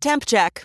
Temp check.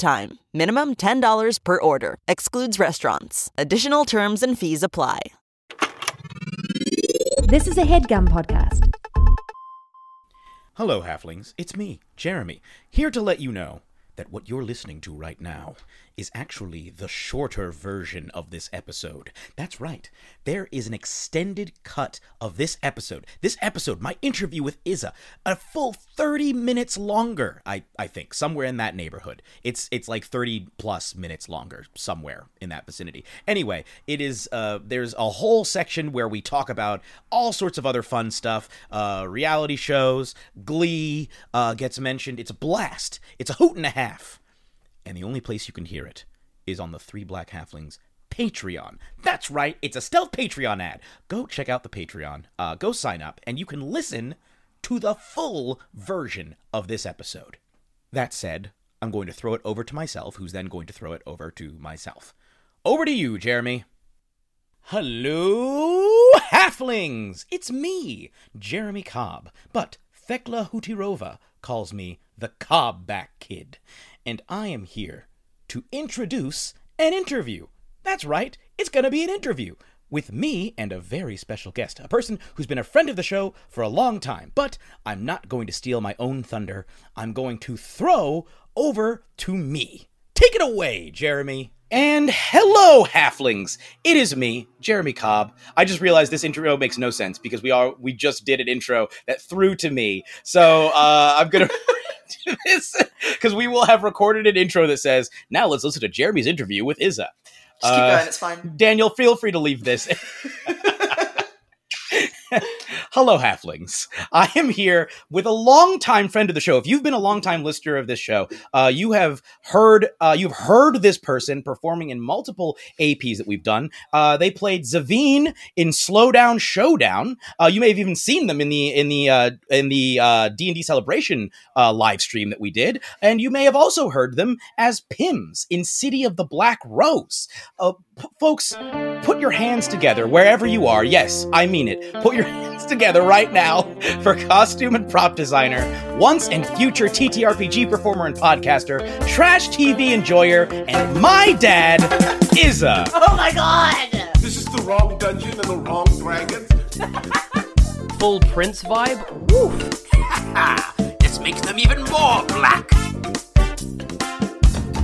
time. Minimum $10 per order. Excludes restaurants. Additional terms and fees apply. This is a headgum podcast. Hello, halflings. It's me, Jeremy, here to let you know that what you're listening to right now is actually the shorter version of this episode. That's right. There is an extended cut of this episode. This episode, my interview with Isa, a full 30 minutes longer, I, I think, somewhere in that neighborhood. It's it's like 30 plus minutes longer, somewhere in that vicinity. Anyway, it is uh there's a whole section where we talk about all sorts of other fun stuff. Uh reality shows, Glee uh gets mentioned. It's a blast. It's a hoot and a half and the only place you can hear it is on the Three Black Halflings Patreon. That's right, it's a stealth Patreon ad. Go check out the Patreon, uh, go sign up, and you can listen to the full version of this episode. That said, I'm going to throw it over to myself, who's then going to throw it over to myself. Over to you, Jeremy. Hello, halflings! It's me, Jeremy Cobb, but Thekla Hutirova calls me the Cobbback Kid and I am here to introduce an interview. That's right, it's going to be an interview with me and a very special guest, a person who's been a friend of the show for a long time. But I'm not going to steal my own thunder. I'm going to throw over to me. Take it away, Jeremy. And hello, halflings! It is me, Jeremy Cobb. I just realized this intro makes no sense because we are we just did an intro that threw to me. So uh, I'm gonna this because we will have recorded an intro that says, "Now let's listen to Jeremy's interview with Isa." Just keep uh, going, it's fine. Daniel, feel free to leave this. Hello, halflings. I am here with a longtime friend of the show. If you've been a longtime listener of this show, uh, you have heard uh, you've heard this person performing in multiple APs that we've done. Uh, they played Zavine in Slowdown Showdown. Uh, you may have even seen them in the in the uh, in the uh, D and D celebration live stream that we did, and you may have also heard them as Pims in City of the Black Rose. P- folks, put your hands together wherever you are. Yes, I mean it. Put your hands together right now for costume and prop designer, once and future TTRPG performer and podcaster, trash TV enjoyer, and my dad, Isa. Oh my god! This is the wrong dungeon and the wrong dragon. Full Prince vibe? Woo! this makes them even more black.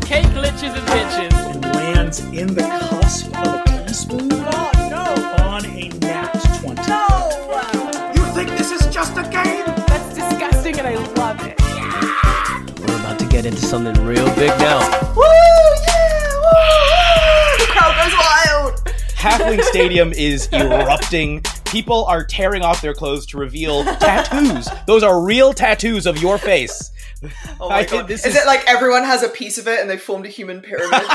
Cake glitches and bitches. and lands in the cusp of a teaspoon Oh, no! on a nat 20. No! You think this is just a game? That's disgusting and I love it. Yeah! We're about to get into something real big now. Woo! Yeah! Woo! The crowd goes wild! Halfling Stadium is erupting. People are tearing off their clothes to reveal tattoos. Those are real tattoos of your face. Oh my I god. this is, is- it like everyone has a piece of it and they formed a human pyramid?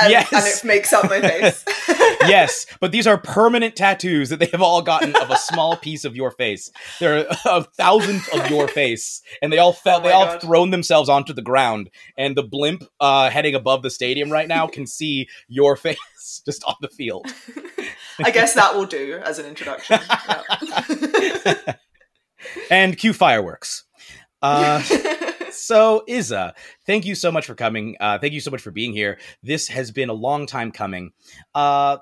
And, yes. and it makes up my face. yes, but these are permanent tattoos that they have all gotten of a small piece of your face. There are a thousand of your face, and they all fell. Oh they all God. thrown themselves onto the ground, and the blimp uh, heading above the stadium right now can see your face just on the field. I guess that will do as an introduction. Yeah. and cue fireworks. Uh, so Isa, thank you so much for coming. Uh, thank you so much for being here. This has been a long time coming. Uh,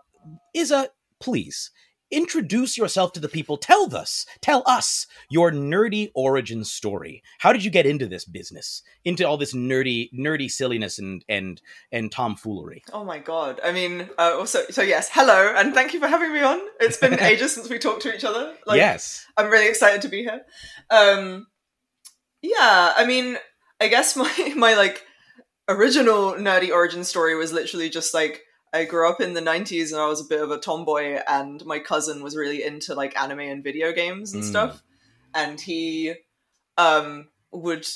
Isa, please introduce yourself to the people. Tell us, tell us your nerdy origin story. How did you get into this business? Into all this nerdy, nerdy silliness and and and tomfoolery. Oh my god! I mean, uh, also, so yes, hello, and thank you for having me on. It's been ages since we talked to each other. Like, yes. I'm really excited to be here. Um, yeah, I mean, I guess my my like original nerdy origin story was literally just like I grew up in the 90s and I was a bit of a tomboy, and my cousin was really into like anime and video games and Mm. stuff, and he um would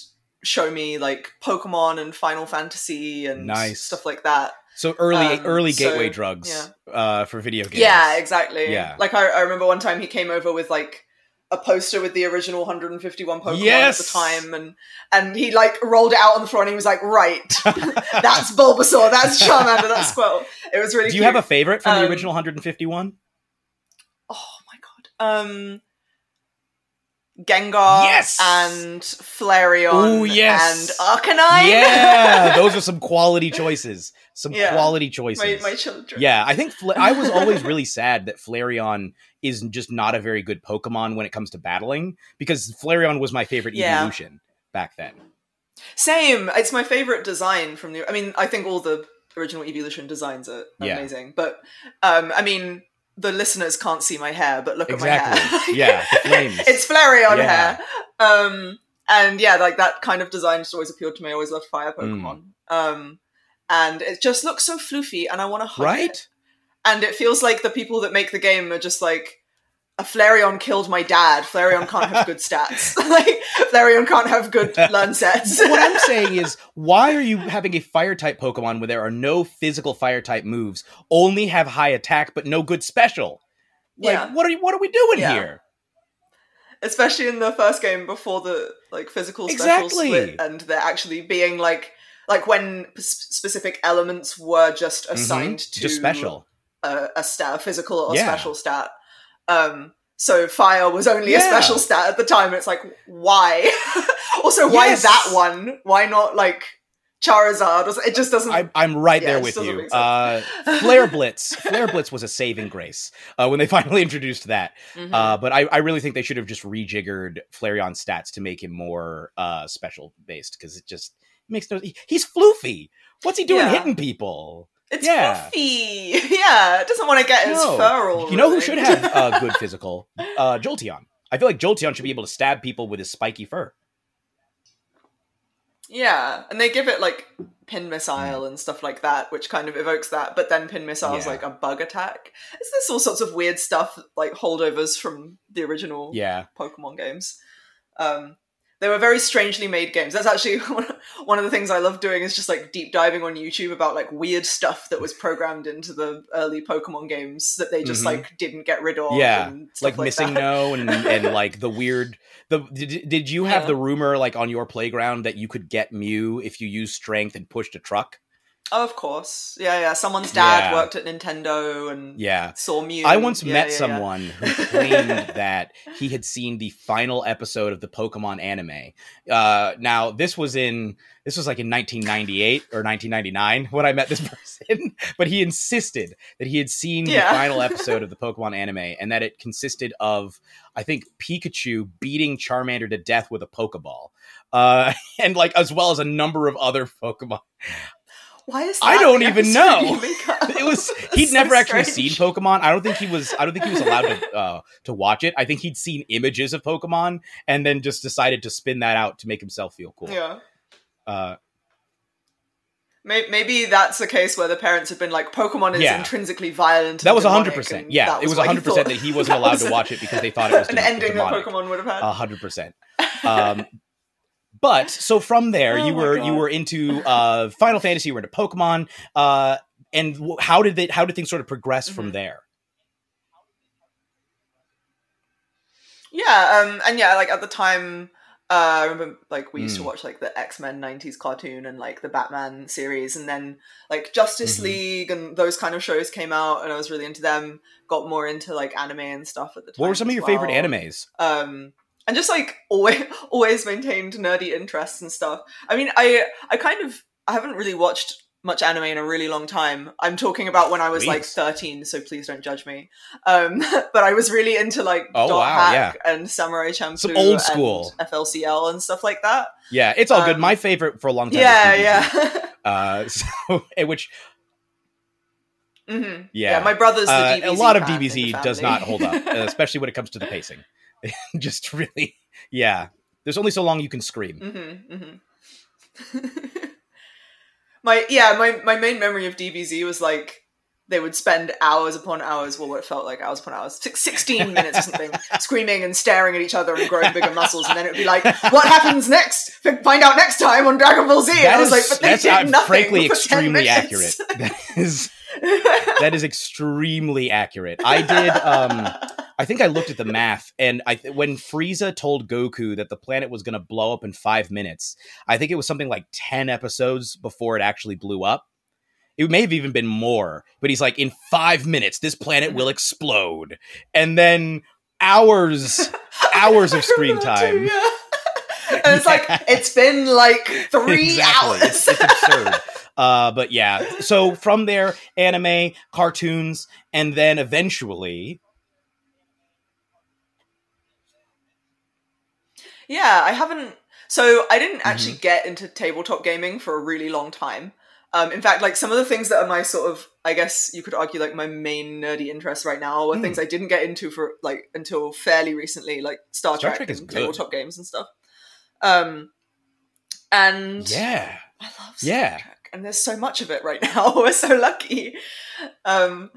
show me like Pokemon and Final Fantasy and Nice. stuff like that. So early Um, early so, gateway drugs yeah. uh, for video games. Yeah, exactly. Yeah. Like I, I remember one time he came over with like a poster with the original 151 Pokemon Yes! at the time, and and he like rolled it out on the floor and he was like, "Right, that's Bulbasaur, that's Charmander, that's Squirtle." It was really. Do you cute. have a favorite from the Um, original 151? Oh my god. Um. Gengar Yes! and Flareon Ooh, yes! and Arcanine. Yeah, those are some quality choices. Some Yeah. quality my, choices. my children. Yeah, I think Fla- I was always really sad that Flareon is just not a very good Pokemon when it comes to battling because Flareon was my favorite Yeah. evolution back then. Same. It's my favorite design from the. I mean, I think all the original Evolution designs are Yeah. amazing, but um, I mean, the listeners can't see my hair, but look Exactly. at my hair. Yeah, flames. it's Flareon Yeah. hair. Um, and yeah, like that kind of design just always appealed to me. I always loved fire Mm. Pokemon. Um, and it just looks so floofy, and I want to hug it. And it feels like the people that make the game are just like. A Flareon killed my dad. Flareon can't have good stats. like Flareon can't have good learn sets. what I'm saying is, why are you having a fire type Pokemon where there are no physical fire type moves, only have high attack but no good special? Like, Yeah. what are you, what are we doing Yeah. here? especially in the first game before the like physical special Exactly. split and they're actually being like like when p- specific elements were just assigned to Mm-hmm. Just special. A, a stat a physical or Yeah. special stat um so fire was only a special stat at the time it's like why also why Yes. that one why not like charizard it just doesn't I, I'm right Yeah, there with you. Uh. Flare Blitz. Flare Blitz was a saving grace uh, when they finally introduced that. Mhm. Uh, but I, I really think they should have just rejiggered Flareon's stats to make him more uh, special based because it just makes no. he- He's floofy. What's he doing Yeah. hitting people? It's yeah. fluffy yeah it doesn't want to get his No. fur all You know who should have a good physical? Uh, Jolteon. I feel like Jolteon should be able to stab people with his spiky fur. Yeah, and they give it like pin missile and stuff like that, which kind of evokes that. But then pin missile is like a bug attack. It's this all sorts of weird stuff, like holdovers from the original Yeah. Pokemon games. Um, they were very strangely made games. That's actually one- of the things I love doing is just like deep diving on YouTube about like weird stuff that was programmed into the early Pokemon games that they just Mhm. like didn't get rid of. Yeah, stuff like, missing that. no and and like the weird the did, did you have Yeah. the rumor like on your playground that you could get Mew if you used strength and pushed a truck? Oh, of course. Yeah, yeah. Someone's dad Yeah. worked at Nintendo and Yeah. saw Mew. I once Yeah, met yeah, someone who claimed that he had seen the final episode of the Pokemon anime. Uh, now this was in this was like in 1998 or 1999 when I met this person, but he insisted that he had seen the final episode of the Pokemon anime and that it consisted of I think Pikachu beating Charmander to death with a Pokeball, uh, and like as well as a number of other Pokemon. Why is that? I don't even know. you make up? it was he'd so never actually seen Pokemon. I don't think he was I don't think he was allowed to uh to watch it. I think he'd seen images of Pokemon and then just decided to spin that out to make himself feel cool. Yeah. Uh Maybe that's the case where the parents have been like, Pokemon is Yeah. intrinsically violent. that was demonic, 100%. and Yeah, that it was why 100% thought that he wasn't allowed was to watch it because they thought it was an ending demonic. that Pokemon would have had. A hundred percent. Um, but so from there, Oh you were you were into uh, Final Fantasy, you were into Pokemon, uh, and w- how did it? How did things sort of progress from Mhm. there? Yeah, um, and yeah, like at the time, uh, I remember like we used to Mm. watch like the X Men '90s cartoon and like the Batman series, and then like Justice Mhm. League and those kind of shows came out, and I was really into them. Got more into like anime and stuff at the time. What were some of your favorite animes? um and just like always always maintained nerdy interests and stuff. I mean i i kind of i haven't really watched much anime in a really long time. I'm talking about when i was like 13 so please don't judge me. Um but i was really into like Oh, Dot wow, Hack and samurai champloo Some old school. and flcl and stuff like that. Yeah, it's all good. Um, My favorite for a long time. yeah yeah. Uh, so which hmm yeah, yeah my brother's the uh, DBZ a lot of fan in the DBZ does not hold up, especially when it comes to the pacing. Just really, yeah. There's only so long you can scream. Mm-hmm, mm-hmm. my yeah, my my main memory of DBZ was like they would spend hours upon hours, well, what it felt like hours upon hours, six, 16 minutes or something, screaming and staring at each other and growing bigger muscles. And then it would be like, what happens next? Find out next time on Dragon Ball Z. And I was is like, but they that's did uh, nothing frankly extremely accurate. That is that is extremely accurate. I did. Um, I think I looked at the math, and I when Frieza told Goku that the planet was going to blow up in five minutes, I think it was something like ten episodes before it actually blew up. It may have even been more, but he's like, in five minutes, this planet will explode, and then hours, hours of screen time. Yeah. and it's like, it's been like three exactly. hours. It's, it's absurd. Uh, but yeah, so from there, anime, cartoons, and then eventually, Yeah, I haven't. So I didn't Mm-hmm. actually get into tabletop gaming for a really long time. Um, in fact, like some of the things that are my sort of, I guess you could argue, like my main nerdy interests right now are Hmm. things I didn't get into for like until fairly recently, like Star, Star Trek, Trek and good. tabletop games and stuff. Um, and yeah, I love Star Yeah. Trek, and there's so much of it right now. We're so lucky. Um,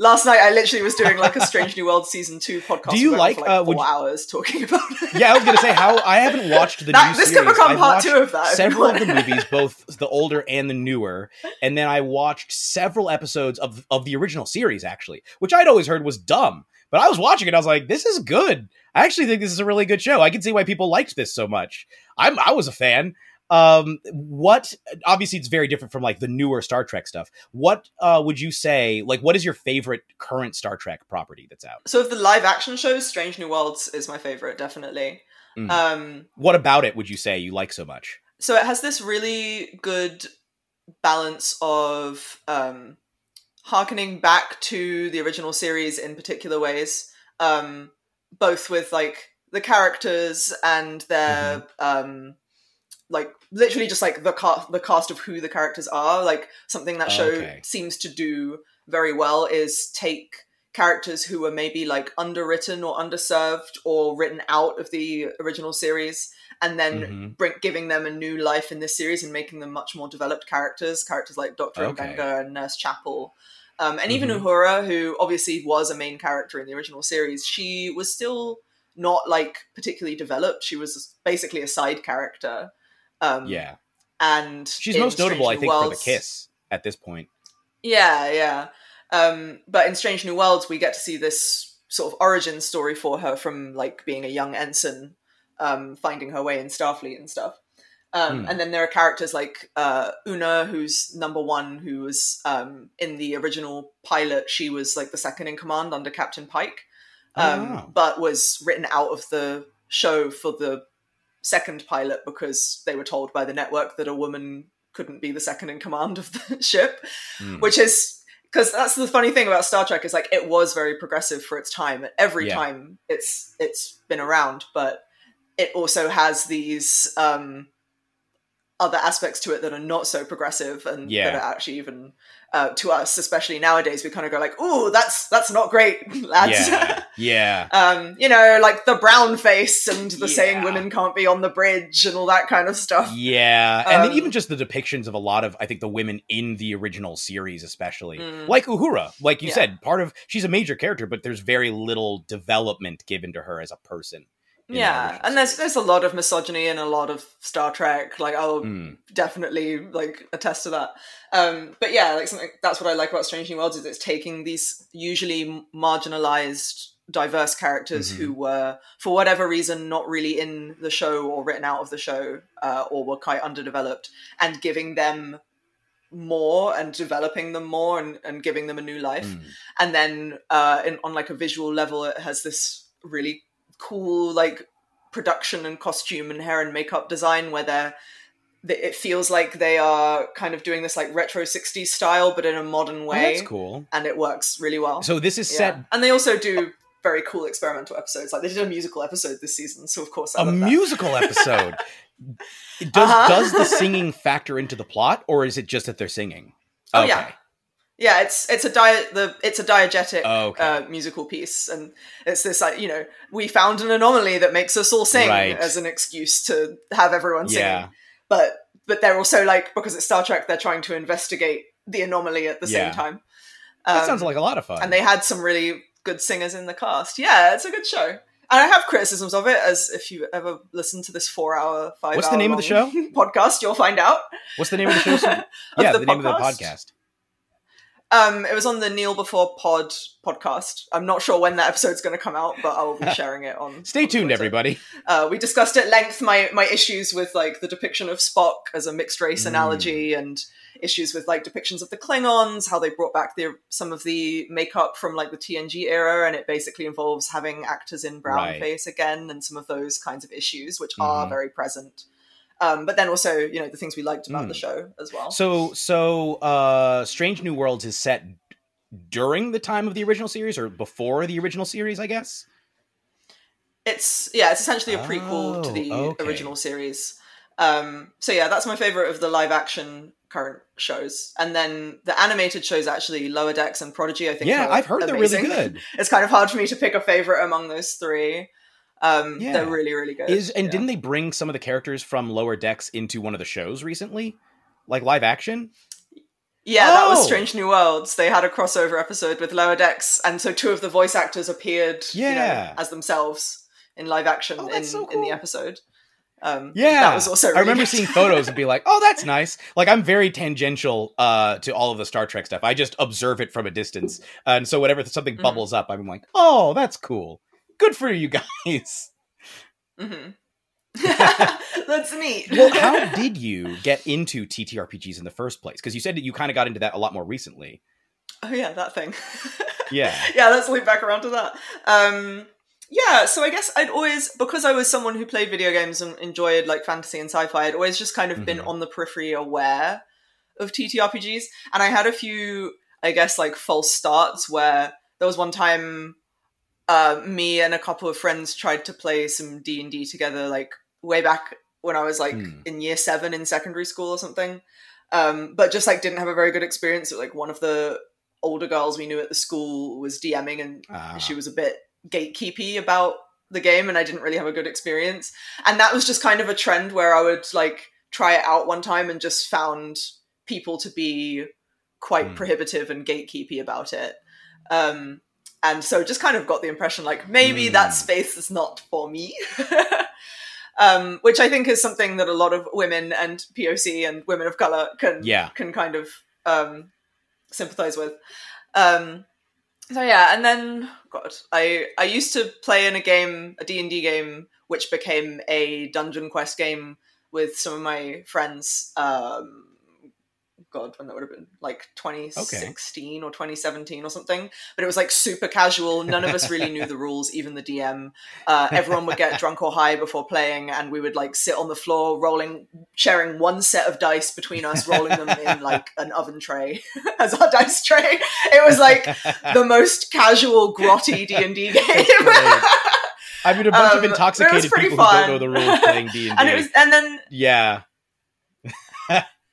last night, I literally was doing like a Strange New World season two podcast. Do you went on like, uh, four you- hours talking about it? yeah. I was gonna say how I haven't watched the That- new this could become I've part two of that, Several of the movies, both the older and the newer, and then I watched several episodes of of the original series actually, which I'd always heard was dumb. But I was watching it, I was like, "This is good. I actually think this is a really good show. I can see why people liked this so much. I'm I was a fan. Um, what? Obviously, it's very different from like the newer Star Trek stuff. What uh, would you say? Like, what is your favorite current Star Trek property that's out? So of the live action shows, Strange New Worlds is my favorite, definitely. Mm. Um, What about it would you say you like so much? so it has this really good balance of um, harkening back to the original series in particular ways, um, both with like the characters and their um, like literally just like the cast the cast of who the characters are. Like something that show Okay. seems to do very well is take characters who were maybe like underwritten or underserved or written out of the original series and then Mhm. bring, giving them a new life in this series and making them much more developed characters characters like dr Okay. Mbenga and nurse chapel um, and even Mhm. uhura who obviously was a main character in the original series she was still not like particularly developed she was basically a side character um, Yeah, and she's most notable, I Strange New think, for the kiss at this point. yeah, yeah. Um, but in Strange New Worlds, we get to see this sort of origin story for her from like being a young ensign, um, finding her way in Starfleet and stuff. Um, Hmm. And then there are characters like uh, Una, who's number one, who was um, in the original pilot. She was like the second in command under Captain Pike, um, Oh. but was written out of the show for the second pilot because they were told by the network that a woman couldn't be the second in command of the ship Hmm. which is because that's the funny thing about Star Trek is like it was very progressive for its time. At every Yeah. time it's it's been around, but it also has these um, other aspects to it that are not so progressive and Yeah. that are actually even uh, to us, especially nowadays, we kind of go like, "Ooh, that's that's not great, lads." yeah, yeah. um, you know, like the brown face and the saying women can't be on the bridge and all that kind of stuff. Yeah, and then Um, even just the depictions of a lot of, I think, the women in the original series, especially Mm. like Uhura, like you Yeah. said, part of she's a major character, but there's very little development given to her as a person. Yeah, and there's there's a lot of misogyny in a lot of Star Trek. Like I'll Mm. definitely like attest to that. Um, but yeah, like something that's what I like about Strange New Worlds is it's taking these usually marginalized, diverse characters Mhm. who were, for whatever reason, not really in the show or written out of the show, uh, or were quite underdeveloped, and giving them more and developing them more and, and giving them a new life Mm. and then uh in, on like a visual level it has this really cool like production and costume and hair and makeup design where they're it feels like they are kind of doing this like retro 60s style but in a modern Oh, way that's cool. and it works really well So this is Yeah. set and they also do very cool experimental episodes like they did a musical episode this season so of course I a love that. musical episode. does Uh-huh. does the singing factor into the plot, or is it just that they're singing? Oh, yeah. Yeah it's it's a diet the it's a diegetic Oh, okay. uh, musical piece and it's this like you know we found an anomaly that makes us all sing Right. as an excuse to have everyone singing Yeah. but but they're also like because it's star trek they're trying to investigate the anomaly at the Yeah. same time That Um, sounds like a lot of fun. and they had some really good singers in the cast. Yeah, it's a good show. And I have criticisms of it, as if you ever listen to this four-hour, five. What's the name of the show? podcast? You'll find out. What's the name of the show? Of yeah, the the, name of the podcast? Um, it was on the Neil Before Pod podcast. I'm not sure when that episode's going to come out, but I will be sharing it on. Stay on tuned, Twitter. everybody. Uh, we discussed at length my my issues with like the depiction of Spock as a mixed race Mm. analogy, and issues with like depictions of the Klingons, how they brought back the some of the makeup from like the TNG era, and it basically involves having actors in brown Right. face again, and some of those kinds of issues which are Mhm. very present. Um, but then also, you know, the things we liked about Mm. the show as well. So, so uh, Strange New Worlds is set during the time of the original series or before the original series, I guess. It's yeah, it's essentially a prequel to Oh, the okay. original series. Um, so yeah, that's my favorite of the live action current shows. And then the animated shows actually Lower Decks and Prodigy. I think Yeah, I've heard they're really good. it's kind of hard for me to pick a favorite among those three. Um, Yeah. they're really really good. Is and yeah. didn't they bring some of the characters from Lower Decks into one of the shows recently, like live action? Yeah, that was Oh! Strange New Worlds. They had a crossover episode with Lower Decks, and so two of the voice actors appeared, you know, Yeah. as themselves in live action Oh, in, so in the episode. Um, Yeah, that was also. I remember seeing photos and be like, "Oh, that's nice." Like I'm very tangential uh, to all of the Star Trek stuff. I just observe it from a distance, and so whenever something Mhm. bubbles up, I'm like, "Oh, that's cool. Good for you guys." hmm That's neat. well, how did you get into TTRPGs in the first place? Because you said that you kind of got into that a lot more recently. oh yeah, that thing. Yeah. yeah, let's loop back around to that. Um, yeah, so I guess I'd always because I was someone who played video games and enjoyed like fantasy and sci-fi. I'd always just kind of been Mhm. on the periphery aware of TTRPGs, and I had a few, I guess, like false starts where there was one time. Uh, me and a couple of friends tried to play some D and D together, like way back when I was like Hmm. in year seven in secondary school or something. Um, but just like didn't have a very good experience. Like one of the older girls we knew at the school was DMing, and Ah. she was a bit gatekeepy about the game, and I didn't really have a good experience. And that was just kind of a trend where I would like try it out one time and just found people to be quite Hmm. prohibitive and gatekeepy about it. Um, and so just kind of got the impression like maybe Hmm. that space is not for me. um, which I think is something that a lot of women and POC and women of color can Yeah. can kind of um, sympathize with. Um, so yeah, and then God, I I used to play in a game, a D and D game, which became a dungeon quest game with some of my friends. Um, God, when that would have been like 2016 or 2017 or something. But it was like super casual. None of us really knew the rules, even the DM. Uh, everyone would get drunk or high before playing, and we would like sit on the floor, rolling, sharing one set of dice between us, rolling them in like an oven tray as our dice tray. It was like the most casual, grotty D and D game. I mean, a bunch Um, of intoxicated people who don't know the rules playing D and and it was, and then Yeah.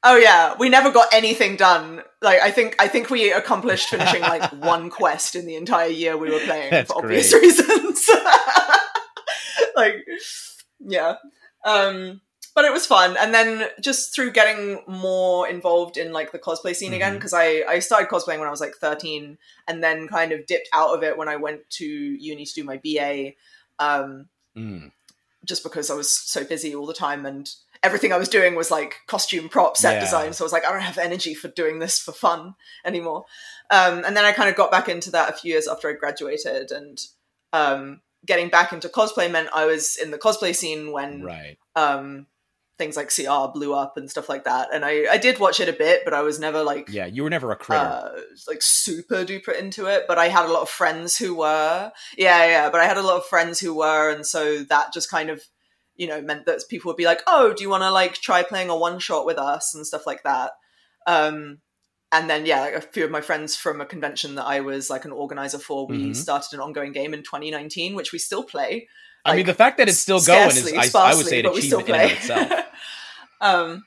Oh yeah, we never got anything done. Like I think I think we accomplished finishing like one quest in the entire year we were playing That's for obvious great. reasons. like yeah. Um but it was fun and then just through getting more involved in like the cosplay scene again Mhm. because I I started cosplaying when I was like 13 and then kind of dipped out of it when I went to uni to do my BA um Mm. just because I was so busy all the time and everything I was doing was like costume prop set Yeah. design. So I was like, I don't have energy for doing this for fun anymore. Um, and then I kind of got back into that a few years after I graduated and um, getting back into cosplay meant I was in the cosplay scene when Right. um, things like CR blew up and stuff like that. And I, I did watch it a bit, but I was never like Yeah, you were never a critter. uh, like super duper into it, but I had a lot of friends who were. Yeah, yeah, but I had a lot of friends who were, and so that just kind of, you know, meant that people would be like, "Oh, do you want to like try playing a one shot with us and stuff like that?" Um, and then yeah, like a few of my friends from a convention that I was like an organizer for, we Mhm. started an ongoing game in 2019, which we still play. I mean, the fact that it's still going is, I, I would say, an but we still achievement in of itself. um,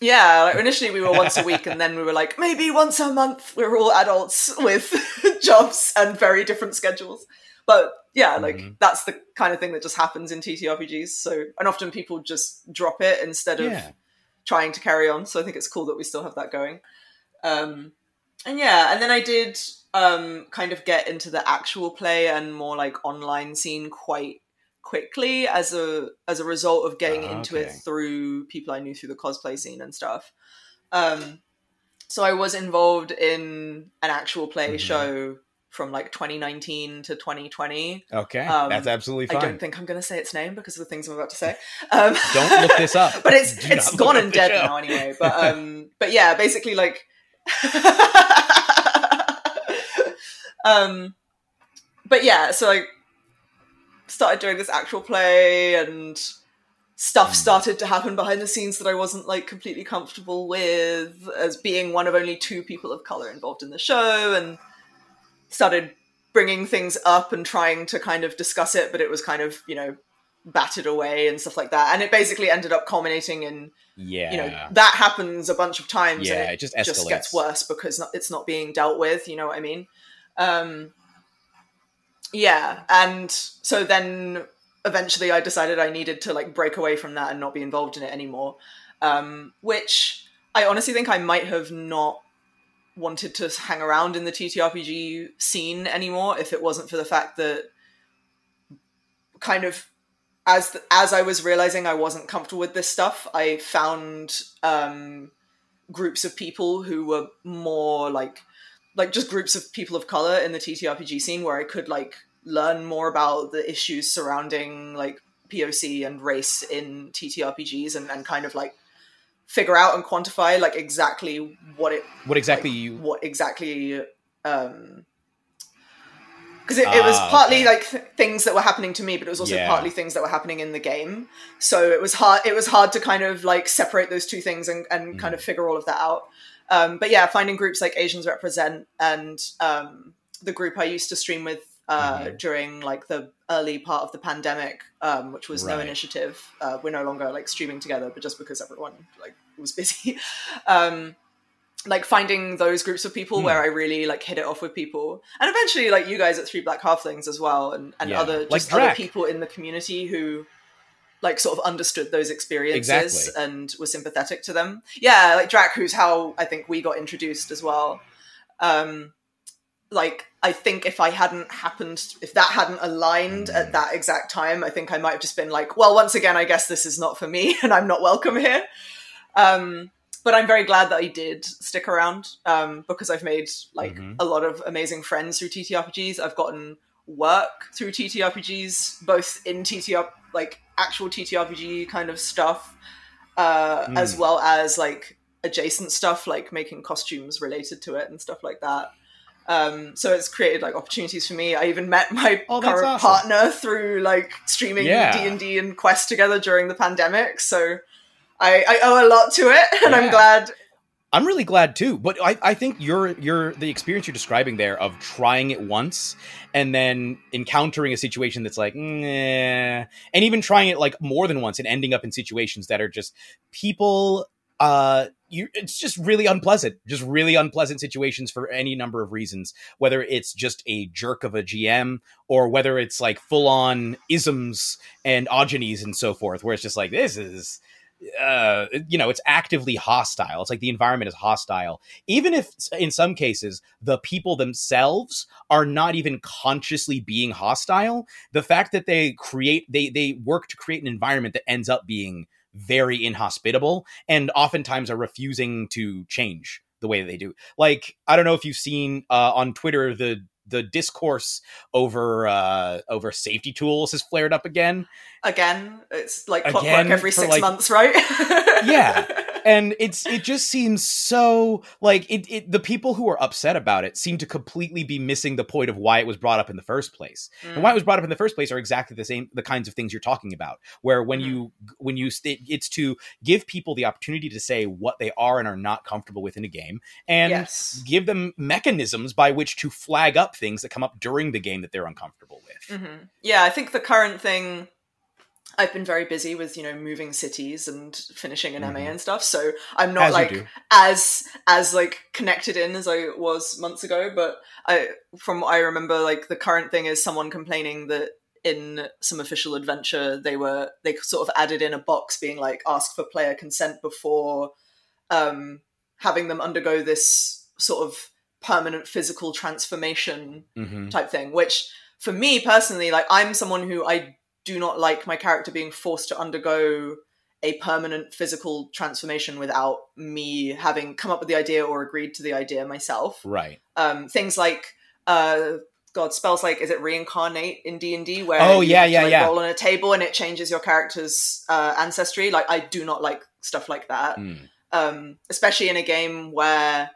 yeah, like initially we were once a week, and then we were like maybe once a month. We're all adults with jobs and very different schedules, but yeah, like Mhm. that's the kind of thing that just happens in TTRPGs. So, and often people just drop it instead of Yeah. trying to carry on. So I think it's cool that we still have that going. Um, and yeah, and then I did um, kind of get into the actual play and more like online scene quite quickly as a as a result of getting Ah, into it through people I knew through the cosplay scene and stuff. Um, so I was involved in an actual play Mhm. show from like 2019 to 2020. Okay, Um, that's absolutely fine. I don't think I'm going to say its name because of the things I'm about to say. Um, Don't look this up. but it's Do it's gone and dead now anyway. But um, but yeah, basically like, um, but yeah, so I started doing this actual play and stuff started to happen behind the scenes that I wasn't like completely comfortable with as being one of only two people of color involved in the show and started bringing things up and trying to kind of discuss it but it was kind of you know battered away and stuff like that. And it basically ended up culminating in yeah, you know that happens a bunch of times Yeah, and it just just gets worse because not, it's not being dealt with you know what i mean? Um yeah and so then eventually i decided i needed to like break away from that and not be involved in it anymore. Um which i honestly think i might have not wanted to hang around in the ttrpg scene anymore if it wasn't for the fact that kind of as the, as I was realizing I wasn't comfortable with this stuff, I found um, groups of people who were more like like just groups of people of color in the TTRPG scene where I could like learn more about the issues surrounding like POC and race in TTRPGs and, and kind of like figure out and quantify like exactly what it what exactly like, you? what exactly um because it, it was Ah, partly okay. like th- things that were happening to me but it was also Yeah. partly things that were happening in the game so it was hard it was hard to kind of like separate those two things and, and kind Mm. of figure all of that out um but yeah finding groups like asians represent and um the group i used to stream with uh Mhm. during like the early part of the pandemic um which was no initiative uh we're no longer like streaming together but just because everyone like was busy um like finding those groups of people Hmm. where I really like hit it off with people, and eventually like you guys at Three Black Halflings as well, and, and Yeah. other Like just other people in the community who like sort of understood those experiences Exactly. and were sympathetic to them. Yeah, like Drac, who's how I think we got introduced as well. Um, like I think if I hadn't happened, if that hadn't aligned Mm. at that exact time, I think I might have just been like, well, once again, I guess this is not for me, and I'm not welcome here. Um, but I'm very glad that I did stick around um, because I've made like Mhm. a lot of amazing friends through TTRPGs. I've gotten work through TTRPGs, both in TTR like actual TTRPG kind of stuff, uh, Mm. as well as like adjacent stuff like making costumes related to it and stuff like that. Um, so it's created like opportunities for me. I even met my Oh, current awesome. partner through like streaming Yeah. D and D and Quest together during the pandemic. So I, I owe a lot to it, and I'm glad. I'm really glad too, but I, I think you're you're the experience you're describing there of trying it once and then encountering a situation that's like, nah, and even trying it like more than once and ending up in situations that are just people. Uh, you it's just really unpleasant, just really unpleasant situations for any number of reasons. Whether it's just a jerk of a GM or whether it's like full on isms and ogenies and so forth, where it's just like this is uh you know it's actively hostile it's like the environment is hostile even if in some cases the people themselves are not even consciously being hostile the fact that they create they they work to create an environment that ends up being very inhospitable and oftentimes are refusing to change the way they do like i don't know if you've seen uh on twitter the the discourse over uh over safety tools has flared up again Again, it's like clockwork Again, every six like- months, right? Yeah. and it's it just seems so like it, it the people who are upset about it seem to completely be missing the point of why it was brought up in the first place and Mm. why it was brought up in the first place are exactly the same the kinds of things you're talking about where when Mhm. you when you st- it's to give people the opportunity to say what they are and are not comfortable with in a game and yes. give them mechanisms by which to flag up things that come up during the game that they're uncomfortable with hmm Yeah, I think the current thing. I've been very busy with you know moving cities and finishing an MA Mhm. and stuff, so I'm not As like as as like connected in as I was months ago. But I, from what I remember, like the current thing is someone complaining that in some official adventure they were they sort of added in a box being like ask for player consent before um having them undergo this sort of permanent physical transformation hmm type thing which for me personally like i'm someone who i do not like my character being forced to undergo a permanent physical transformation without me having come up with the idea or agreed to the idea myself Right. um things like uh god spells like is it reincarnate in d&d where Oh, yeah, yeah, like, yeah. roll on a table and it changes your character's uh ancestry like i do not like stuff like that Mm. um, especially in a game where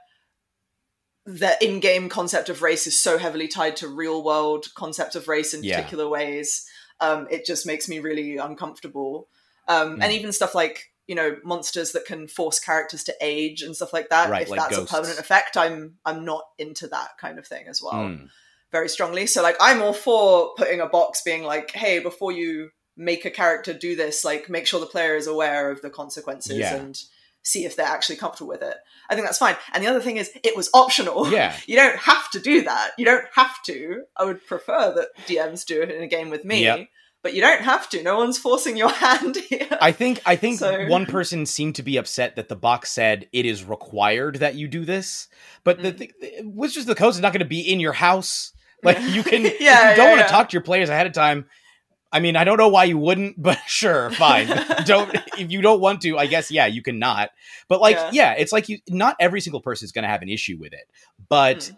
the in-game concept of race is so heavily tied to real-world concept of race in Yeah. particular ways. Um, it just makes me really uncomfortable. Um, And Mm. even stuff like you know monsters that can force characters to age and stuff like that. Right, if like that's ghosts. a permanent effect, I'm I'm not into that kind of thing as well Mm. very strongly. So like I'm all for putting a box being like, hey, before you make a character do this, like make sure the player is aware of the consequences Yeah. and see if they're actually comfortable with it. I think that's fine. And the other thing is it was optional. Yeah. You don't have to do that. You don't have to. I would prefer that DMs do it in a game with me. Yep. But you don't have to. No one's forcing your hand here. I think I think So- one person seemed to be upset that the box said it is required that you do this, but the Mm. th- which is the code is not going to be in your house. Like you can, Yeah, if you don't want to yeah. talk to your players ahead of time. I mean, I don't know why you wouldn't, but sure, fine. don't if you don't want to, I guess yeah, you cannot. But like, yeah, Yeah. it's like you. Not every single person is going to have an issue with it, but Mm.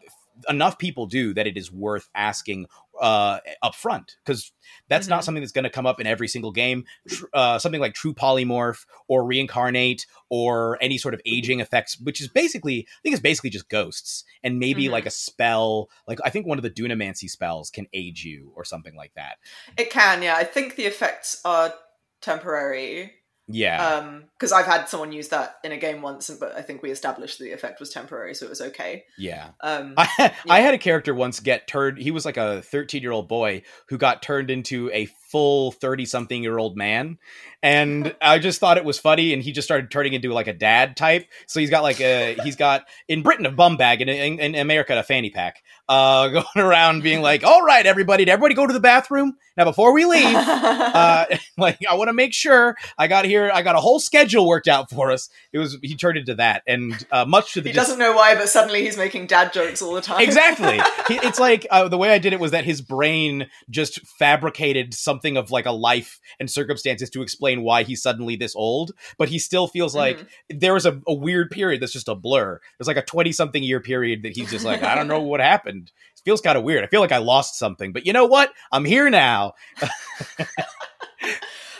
Enough people do that it is worth asking uh up front because that's not Mhm. something that's going to come up in every single game Tr- uh, something like true polymorph or reincarnate or any sort of aging effects which is basically i think it's basically just ghosts and maybe Mhm. like a spell like i think one of the dunamancy spells can age you or something like that It can, yeah. I think the effects are temporary. Yeah. Um, because I've had someone use that in a game once, but I think we established the effect was temporary, so it was okay. yeah. Um, I, I had a character once get turned he was like a 13 year old boy who got turned into a full 30 something year old man and i just thought it was funny and he just started turning into like a dad type. So he's got like a he's got in britain a bum bag and in, in america a fanny pack uh going around being like all right everybody did everybody go to the bathroom? Now before we leave uh like i want to make sure i got here i got a whole schedule worked out for us. It was he turned into that and uh much to the he dis- doesn't know why, but suddenly he's making dad jokes all the time. exactly. He- it's like uh, the way i did it was that his brain just fabricated something of like a life and circumstances to explain why he's suddenly this old but he still feels like there was a, a weird period that's just a blur. There's like a 20 something year period that he's just like i don't know what happened. It feels kind of weird. I feel like i lost something but you know what? I'm here now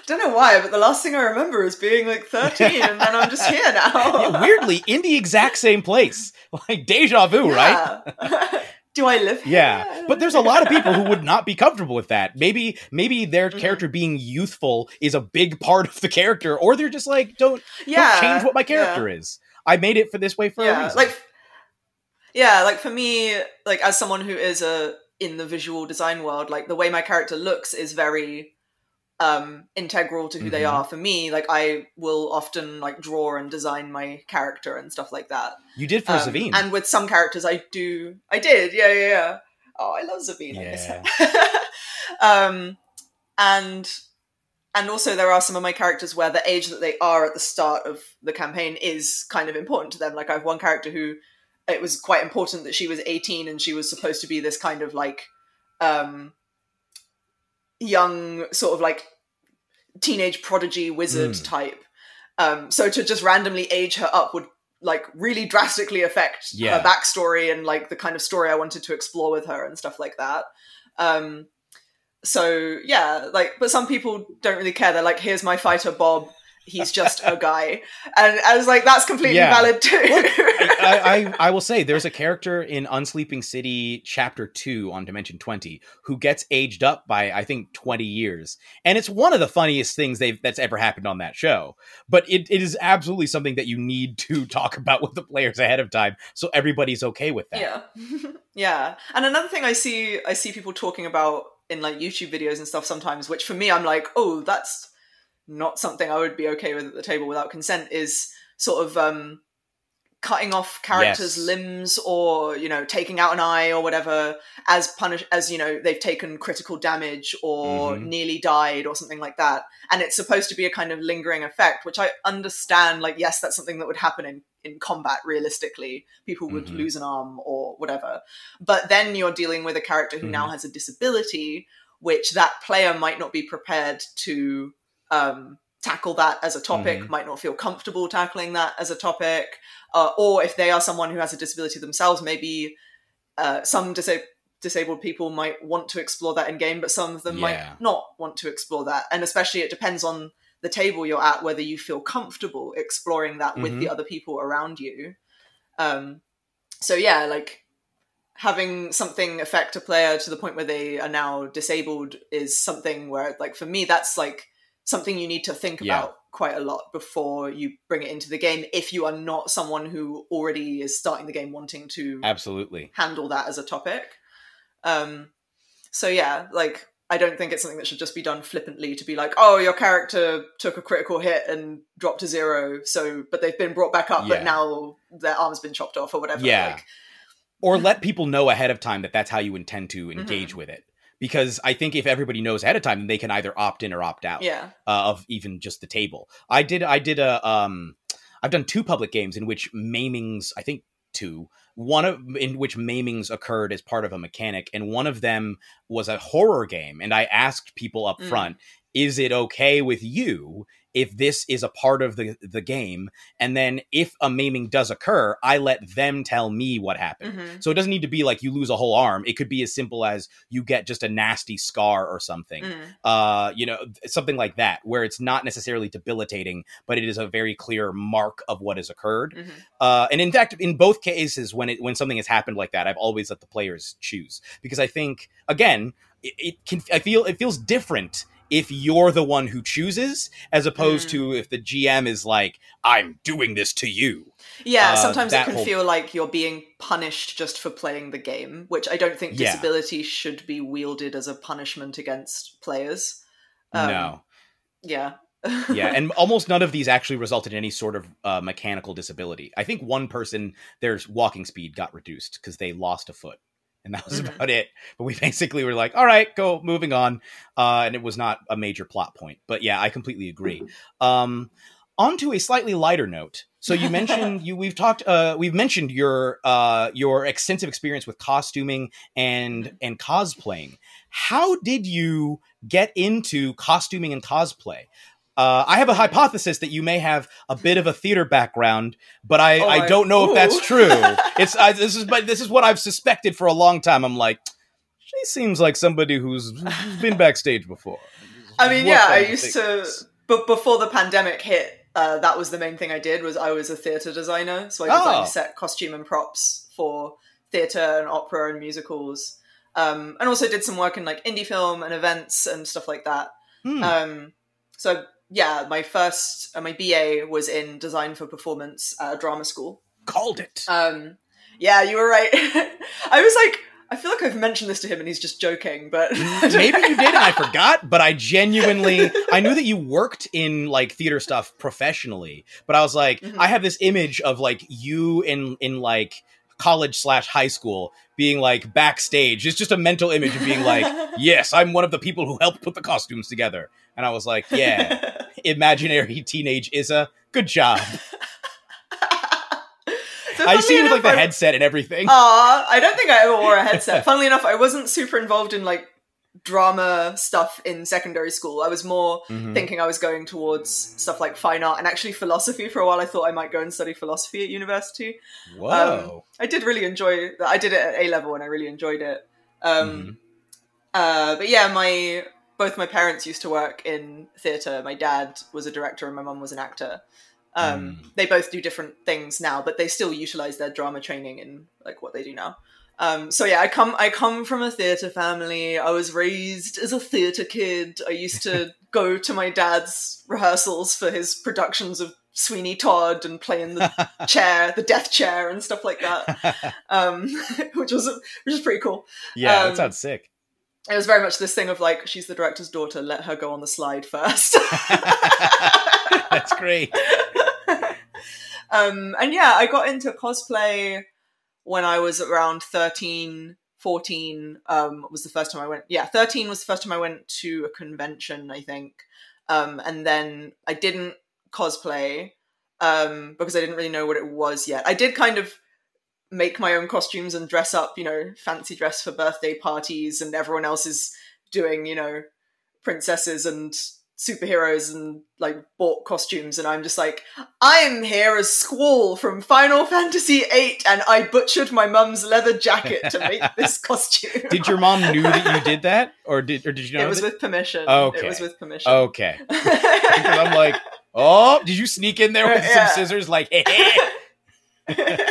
don't know why, but the last thing I remember is being like 13, and then I'm just here now. Yeah, weirdly in the exact same place like deja vu right Do I live here? Yeah, but there's a lot of people who would not be comfortable with that. Maybe maybe their Mhm. character being youthful is a big part of the character, or they're just like don't, yeah, don't change what my yeah. character is. I made it for this way for a reason. like yeah, like for me, like as someone who is a in the visual design world, like the way my character looks is very um integral to who they Mhm. are for me like i will often like draw and design my character and stuff like that you did for Um, Zavine. and with some characters i do i did yeah yeah yeah oh i love miss Yeah. um and and also there are some of my characters where the age that they are at the start of the campaign is kind of important to them like i have one character who it was quite important that she was 18 and she was supposed to be this kind of like um young sort of like teenage prodigy wizard Mm. type um so to just randomly age her up would like really drastically affect Yeah. her backstory and like the kind of story i wanted to explore with her and stuff like that um so yeah like but some people don't really care they're like here's my fighter bob he's just a guy and i was like that's completely Yeah. valid too I, I I will say there's a character in Unsleeping City Chapter Two on Dimension Twenty who gets aged up by I think 20 years, and it's one of the funniest things they've that's ever happened on that show. But it, it is absolutely something that you need to talk about with the players ahead of time, so everybody's okay with that. Yeah. yeah. And another thing I see I see people talking about in like YouTube videos and stuff sometimes, which for me I'm like, oh, that's not something I would be okay with at the table without consent, is sort of um cutting off characters' Yes. limbs or you know taking out an eye or whatever as punish as you know they've taken critical damage or Mhm. nearly died or something like that and it's supposed to be a kind of lingering effect which i understand like yes that's something that would happen in in combat realistically people would Mhm. lose an arm or whatever but then you're dealing with a character who now has a disability which that player might not be prepared to um tackle that as a topic Mhm. might not feel comfortable tackling that as a topic uh, or if they are someone who has a disability themselves maybe uh, some disa- disabled people might want to explore that in game but some of them Yeah. might not want to explore that and especially it depends on the table you're at whether you feel comfortable exploring that with the other people around you um so yeah like having something affect a player to the point where they are now disabled is something where like for me that's like something you need to think Yeah. about quite a lot before you bring it into the game if you are not someone who already is starting the game wanting to Absolutely. handle that as a topic um so yeah like i don't think it's something that should just be done flippantly to be like oh your character took a critical hit and dropped to zero so but they've been brought back up Yeah. but now their arm's been chopped off or whatever Yeah. like, or let people know ahead of time that that's how you intend to engage with it because i think if everybody knows ahead of time then they can either opt in or opt out yeah uh, of even just the table i did i did a um i've done two public games in which maimings i think two one of in which maimings occurred as part of a mechanic and one of them was a horror game and i asked people up Mm. front is it okay with you if this is a part of the the game and then if a maiming does occur i let them tell me what happened Mhm. so it doesn't need to be like you lose a whole arm it could be as simple as you get just a nasty scar or something Mm. uh you know something like that where it's not necessarily debilitating but it is a very clear mark of what has occurred Mhm. uh and in fact in both cases when it when something has happened like that i've always let the players choose because i think again it, it can i feel it feels different if you're the one who chooses as opposed Mm. to if the gm is like i'm doing this to you Yeah, Uh, sometimes it can whole- feel like you're being punished just for playing the game, which I don't think Yeah. disability should be wielded as a punishment against players. Um, no Yeah. yeah, and almost none of these actually resulted in any sort of uh, mechanical disability. I think one person, their walking speed got reduced because they lost a foot, and that was Mhm. about it. But we basically were like, "All right, go, moving on," uh, and it was not a major plot point. But yeah, I completely agree. Um, on to a slightly lighter note. So you mentioned you we've talked uh, we've mentioned your uh, your extensive experience with costuming and and cosplaying. How did you get into costuming and cosplay? Uh, I have a hypothesis that you may have a bit of a theater background, but I, Oh, I don't know if that's true. It's I, this is but this is what I've suspected for a long time. I'm like, she seems like somebody who's, been backstage before. I mean, What yeah, I used to, but before the pandemic hit, uh, that was the main thing I did. Was I was a theater designer, so I designed Oh. set costume and props for theater and opera and musicals, um, and also did some work in like indie film and events and stuff like that. Hmm. Um, so yeah, my first uh, my BA was in design for performance at a drama school. Called it. Um, yeah, you were right. I was like, I feel like I've mentioned this to him and he's just joking, but Maybe you did and I forgot, but I genuinely I knew that you worked in like theater stuff professionally, but I was like, Mhm. I have this image of like you in in like college slash high school being like backstage. It's just a mental image of being like, yes, I'm one of the people who helped put the costumes together. And I was like, yeah, imaginary teenage Isa, good job. So I see you with like the I- headset and everything. Aw, I don't think I ever wore a headset. Funnily enough, I wasn't super involved in like drama stuff in secondary school. I was more Mhm. thinking I was going towards stuff like fine art and actually philosophy for a while. I thought I might go and study philosophy at university. Whoa. I did really enjoy that. I did it at A level and I really enjoyed it. Um, Mhm. uh, but yeah, my both my parents used to work in theatre. My dad was a director and my mum was an actor. Um, Mm. They both do different things now, but they still utilize their drama training in like what they do now. Um, so yeah, I come I come from a theatre family. I was raised as a theatre kid. I used to go to my dad's rehearsals for his productions of Sweeney Todd and playing the chair, the death chair, and stuff like that, um, which was which is pretty cool. yeah, um, that sounds sick. It was very much this thing of like she's the director's daughter, let her go on the slide first. That's great. um, and yeah, I got into cosplay when I was around 13, 14. Um, was the first time I went. Yeah, 13 was the first time I went to a convention, I think. Um, and then I didn't cosplay um, because I didn't really know what it was yet. I did kind of make my own costumes and dress up, you know, fancy dress for birthday parties, and everyone else is doing, you know, princesses and superheroes and like bought costumes and I'm just like I'm here as Squall from Final Fantasy VIII and I butchered my mum's leather jacket to make this costume. Did your mom knew that you did that, or did or did you know? It was that- with permission. Okay. It was with permission. Okay. Because I'm like, oh, did you sneak in there with Yeah. some scissors? Like, hey, hey.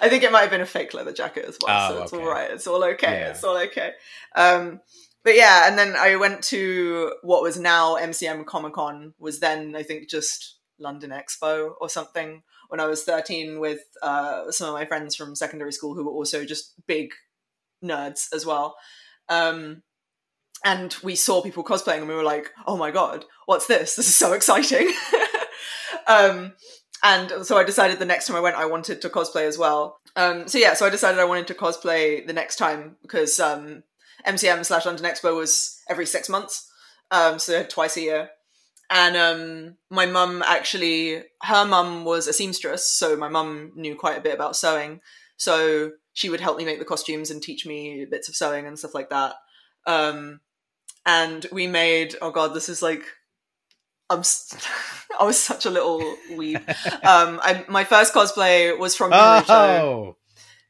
I think it might have been a fake leather jacket as well, Oh, so it's okay. all right. It's all okay. Yeah. It's all okay. Um, but yeah, and then I went to what was now MCM Comic Con, was then I think just London Expo or something when I was 13 with uh, some of my friends from secondary school who were also just big nerds as well. Um, and we saw people cosplaying and we were like, oh my god, what's this? This is so exciting. um, and so I decided the next time I went, I wanted to cosplay as well. Um, so yeah, so I decided I wanted to cosplay the next time because um, MCM slash London Expo was every six months, um, so twice a year. And um, my mum actually, her mum was a seamstress, so my mum knew quite a bit about sewing. So she would help me make the costumes and teach me bits of sewing and stuff like that. Um, and we made, oh god, this is like I'm s- I was such a little weeb. Um, I, my first cosplay was from Naruto oh,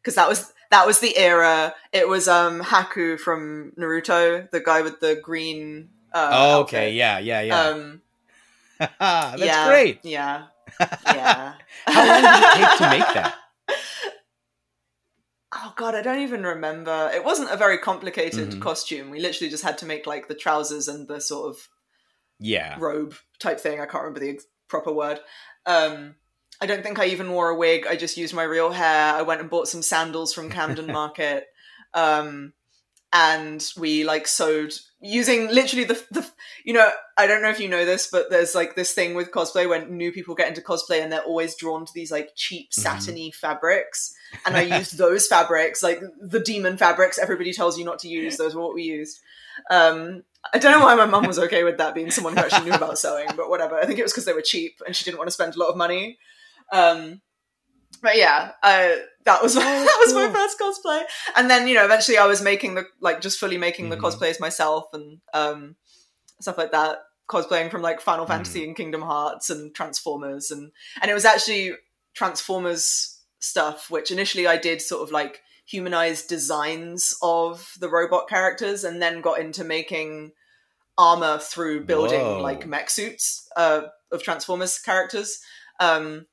because that was that was the era. It was um Haku from Naruto, the guy with the green. Uh, oh, okay, outfit. yeah, yeah, yeah. Um, That's yeah, great. Yeah, yeah. How long did it take to make that? Oh god, I don't even remember. It wasn't a very complicated Mhm. costume. We literally just had to make like the trousers and the sort of Yeah. robe type thing. I can't remember the ex- proper word. Um, I don't think I even wore a wig. I just used my real hair. I went and bought some sandals from Camden Market. Um, and we like sewed using literally the, the you know i don't know if you know this but there's like this thing with cosplay when new people get into cosplay and they're always drawn to these like cheap Mhm. satiny fabrics and i used those fabrics like the demon fabrics everybody tells you not to use those were what we used um i don't know why my mum was okay with that being someone who actually knew about sewing but whatever i think it was because they were cheap and she didn't want to spend a lot of money um but yeah, uh, that was that was my cool. first cosplay, and then you know eventually I was making the like just fully making the Mhm. cosplays myself and um, stuff like that, cosplaying from like Final Mm-hmm. Fantasy and Kingdom Hearts and Transformers and and it was actually Transformers stuff, which initially I did sort of like humanized designs of the robot characters, and then got into making armor through building Whoa. like mech suits uh, of Transformers characters. Um,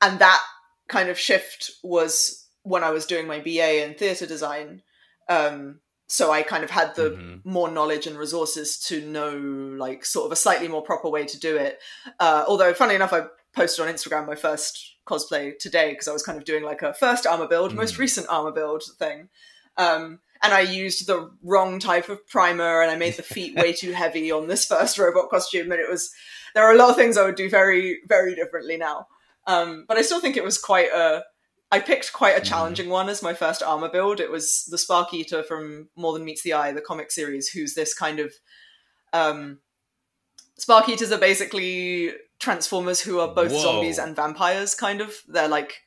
and that kind of shift was when I was doing my BA in theatre design. Um, so I kind of had the Mhm. more knowledge and resources to know, like, sort of a slightly more proper way to do it. Uh, although, funny enough, I posted on Instagram my first cosplay today because I was kind of doing like a first armor build, most Mm. recent armor build thing. Um, and I used the wrong type of primer and I made the feet way too heavy on this first robot costume. And it was, there are a lot of things I would do very, very differently now. Um, but I still think it was quite a. I picked quite a Mhm. challenging one as my first armor build. It was the Spark Eater from More Than Meets the Eye, the comic series, who's this kind of. Um, Spark Eaters are basically Transformers who are both Whoa. zombies and vampires, kind of. They're like.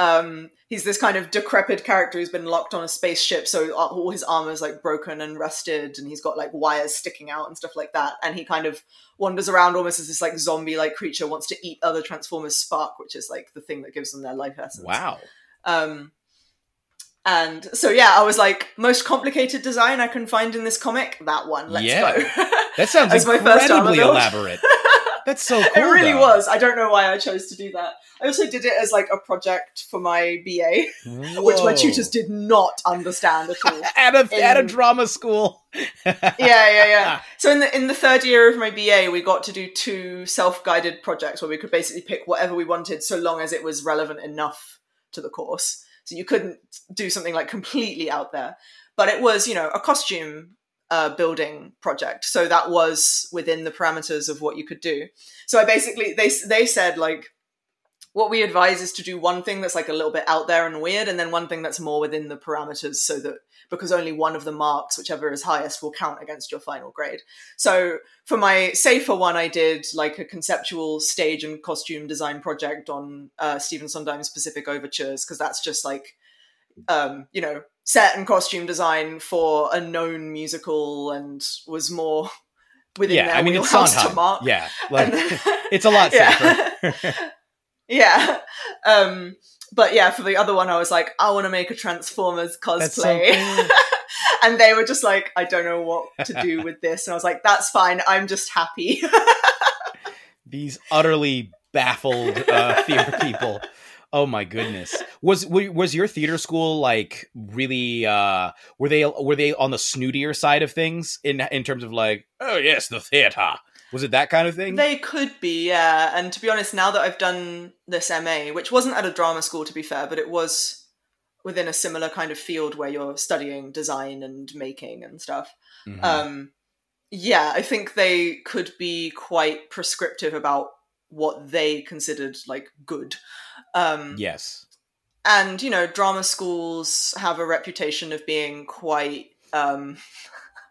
Um, he's this kind of decrepit character who's been locked on a spaceship, so all his armor's like broken and rusted, and he's got like wires sticking out and stuff like that. And he kind of wanders around almost as this like zombie like creature wants to eat other transformers spark which is like the thing that gives them their life essence Wow. um and so yeah i was like most complicated design i can find in this comic that one let's Yeah. go That sounds As my first armor incredibly elaborate. That's so it really though. was i don't know why i chose to do that i also did it as like a project for my ba which my tutors did not understand at all at a at a drama school. yeah, yeah, yeah. So in the in the third year of my BA, we got to do two self-guided projects where we could basically pick whatever we wanted, so long as it was relevant enough to the course. So you couldn't do something like completely out there, but it was, you know, a costume uh, building project. So that was within the parameters of what you could do. So I basically they they said like what we advise is to do one thing that's like a little bit out there and weird, and then one thing that's more within the parameters, so that because only one of the marks, whichever is highest, will count against your final grade. So for my safer one, I did like a conceptual stage and costume design project on uh, Stephen Sondheim's Pacific Overtures because that's just like um, you know set and costume design for a known musical and was more within yeah, their I mean it's to mark. Yeah, like And- it's a lot Yeah. safer. yeah. Um, but yeah, for the other one, I was like, I want to make a Transformers That's so cosplay. cool. and they were just like, I don't know what to do with this. And I was like, that's fine. I'm just happy. These utterly baffled uh, theater people. Oh my goodness. Was wa- was your theater school like really uh were they were they on the snootier side of things in in terms of like oh yes the theater was it that kind of thing? they could be, yeah. And to be honest, now that I've done this MA, which wasn't at a drama school to be fair, but it was within a similar kind of field where you're studying design and making and stuff. Mhm. um yeah i think they could be quite prescriptive about what they considered like good um yes. and you know drama schools have a reputation of being quite um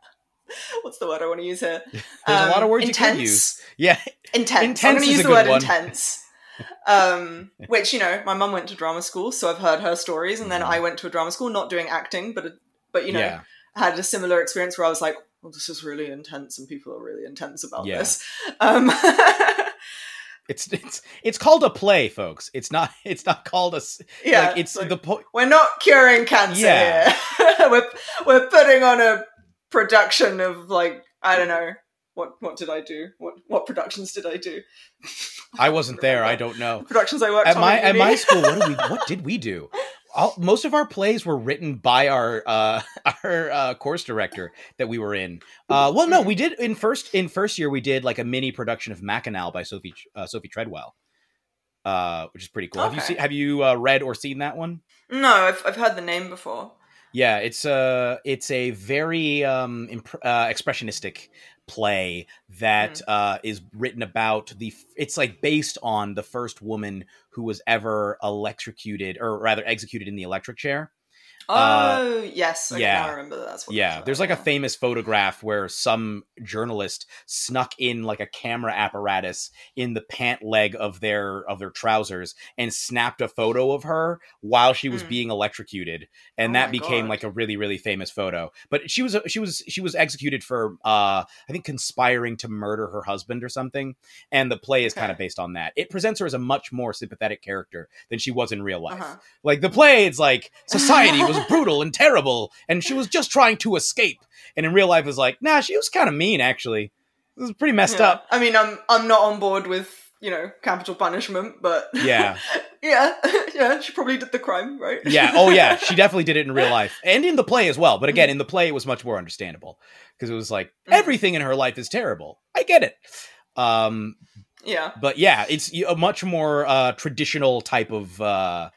what's the word i want to use here There's a lot of Um, words intense you can use. Yeah. intense, Intense i'm going to use the word one. intense um which you know my mum went to drama school so i've heard her stories and then i went to a drama school not doing acting but but you know Mm-hmm. yeah. had a similar experience where I was like, well, this is really intense and people are really intense about Yeah. this. Um, It's it's it's called a play, folks. It's not it's not called a yeah, like it's like, the po- we're not curing cancer Yeah. here. we're, we're putting on a production of like, I don't know. What, what did I do? What what productions did I do? I wasn't there. I don't know. Productions I worked at my at at my school what did we what did we do All, most of our plays were written by our uh our uh, course director that we were in. Uh well no we did in first in first year we did like a mini production of Machinal by sophie uh, sophie treadwell uh which is pretty cool. Have you seen have you uh, read or seen that one? No, I've I've heard the name before. yeah it's a it's a very um imp- uh, expressionistic play that uh, is written about the it's like based on the first woman who was ever electrocuted or rather executed in the electric chair Oh Uh, yes, okay, yeah. I remember that. That's what yeah there's like a famous photograph where some journalist snuck in like a camera apparatus in the pant leg of their of their trousers and snapped a photo of her while she was Mm. being electrocuted and Oh that became God. like a really really famous photo but she was she was she was executed for uh i think conspiring to murder her husband or something and the play is kind of based on that it presents her as a much more sympathetic character than she was in real life Uh-huh. like the play, it's like society was brutal and terrible, and she was just trying to escape. And in real life, it's like, nah, she was kind of mean actually. It was pretty messed Yeah. up. I mean, I'm I'm not on board with you know capital punishment, but Yeah. yeah, yeah, she probably did the crime, right? Yeah. Oh yeah, she definitely did it in real life and in the play as well. But again, in the play, it was much more understandable because it was like Mhm. everything in her life is terrible. I get it. Um, yeah, but yeah, it's a much more uh, traditional type of. Uh,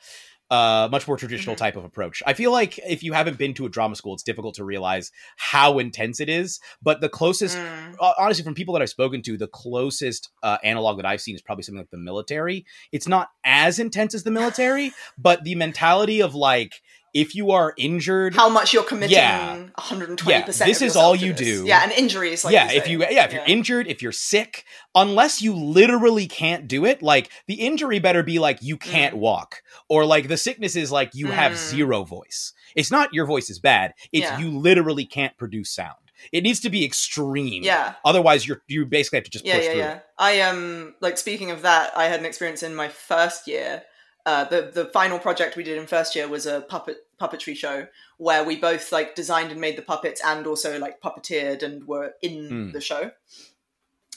uh, much more traditional Mhm. type of approach. I feel like if you haven't been to a drama school, it's difficult to realize how intense it is. But the closest, Mm. honestly, from people that I've spoken to, the closest uh, analog that I've seen is probably something like the military. It's not as intense as the military, but the mentality of like, if you are injured, how much you're committing Yeah. 120 Yeah, percent this is all you do. yeah and injuries like yeah, you if you yeah, if you're injured, if you're sick, unless you literally can't do it, like the injury better be like you can't walk, or like the sickness is like you have Mm. zero voice. It's not your voice is bad; it's Yeah. you literally can't produce sound. It needs to be extreme. yeah Otherwise, you're you basically have to just yeah push yeah through. yeah i um like speaking of that i had an experience in my first year uh, the the final project we did in first year was a puppet puppetry show where we both like designed and made the puppets and also like puppeteered and were in Mm. the show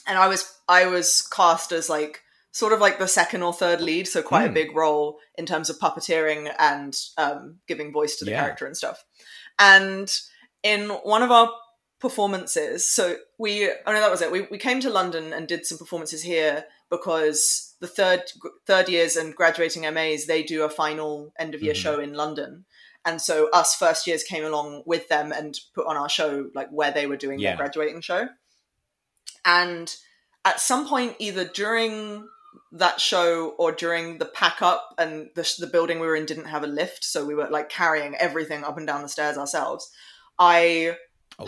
and i was i was cast as like sort of like the second or third lead so quite Mm. a big role in terms of puppeteering and um, giving voice to the Yeah. character and stuff and in one of our performances so we oh no that was it we, we came to london and did some performances here because the third third years and graduating mas they do a final end of year Mhm. show in london and so us first years came along with them and put on our show like where they were doing Yeah. their graduating show and at some point either during that show or during the pack up and the, the building we were in didn't have a lift so we were like carrying everything up and down the stairs ourselves i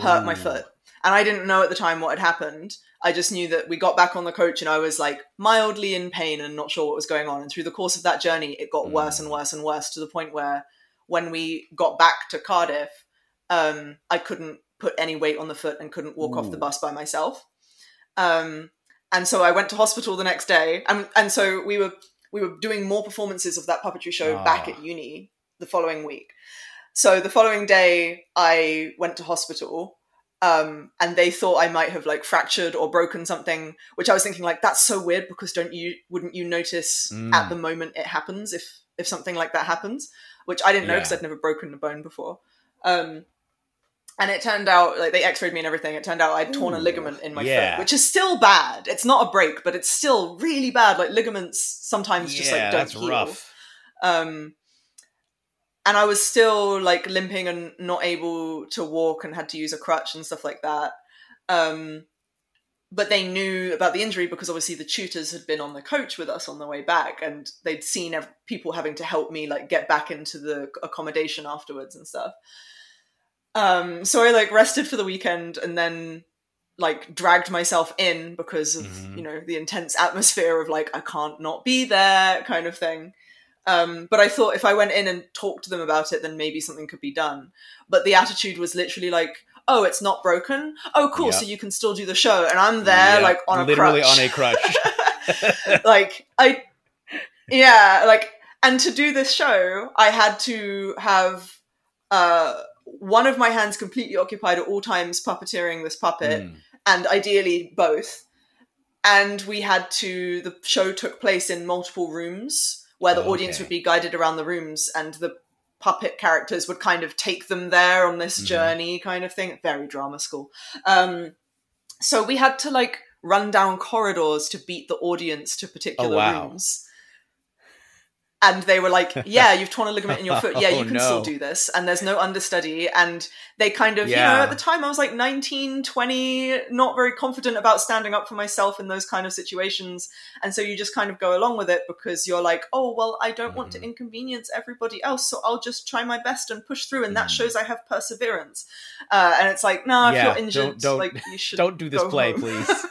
hurt my foot and i didn't know at the time what had happened i just knew that we got back on the coach and i was like mildly in pain and not sure what was going on and through the course of that journey it got worse and Mm. worse and worse to the point where when we got back to cardiff um, i couldn't put any weight on the foot and couldn't walk off the bus by myself um, and so I went to hospital the next day, and and so we were we were doing more performances of that puppetry show back Ah. at uni the following week. So the following day, I went to hospital, um, and they thought I might have like fractured or broken something. Which I was thinking like that's so weird because don't you wouldn't you notice Mm. at the moment it happens if if something like that happens? Which I didn't know because Yeah. I'd never broken a bone before. Um, and it turned out like they x-rayed me and everything it turned out i'd torn a ligament in my yeah. foot which is still bad it's not a break but it's still really bad like ligaments sometimes just like don't that's heal rough. um and i was still like limping and not able to walk and had to use a crutch and stuff like that. Um but they knew about the injury because obviously the tutors had been on the coach with us on the way back and they'd seen ev- people having to help me like get back into the accommodation afterwards and stuff. Um so i like rested for the weekend and then like dragged myself in because of Mhm. you know the intense atmosphere of like i can't not be there kind of thing um but i thought if i went in and talked to them about it then maybe something could be done but the attitude was literally like oh it's not broken oh cool Yeah. so you can still do the show and i'm there Yeah, like on a literally crutch. on a crutch. like I yeah, like and to do this show, I had to have uh one of my hands completely occupied at all times puppeteering this puppet Mm. and ideally both. And we had to the show took place in multiple rooms where the audience Okay. would be guided around the rooms and the puppet characters would kind of take them there on this Mhm. journey kind of thing very drama school um so we had to like run down corridors to beat the audience to particular Oh, wow. rooms and they were like yeah you've torn a ligament in your foot yeah you Oh, can no. still do this and there's no understudy and they kind of you know at the time i was like 19 20 not very confident about standing up for myself in those kind of situations and so you just kind of go along with it because you're like oh well i don't want to Mhm. inconvenience everybody else so i'll just try my best and push through and that Mm. shows i have perseverance uh, and it's like no if Yeah, you're don't- injured don't- like you should Don't do this play, home. please.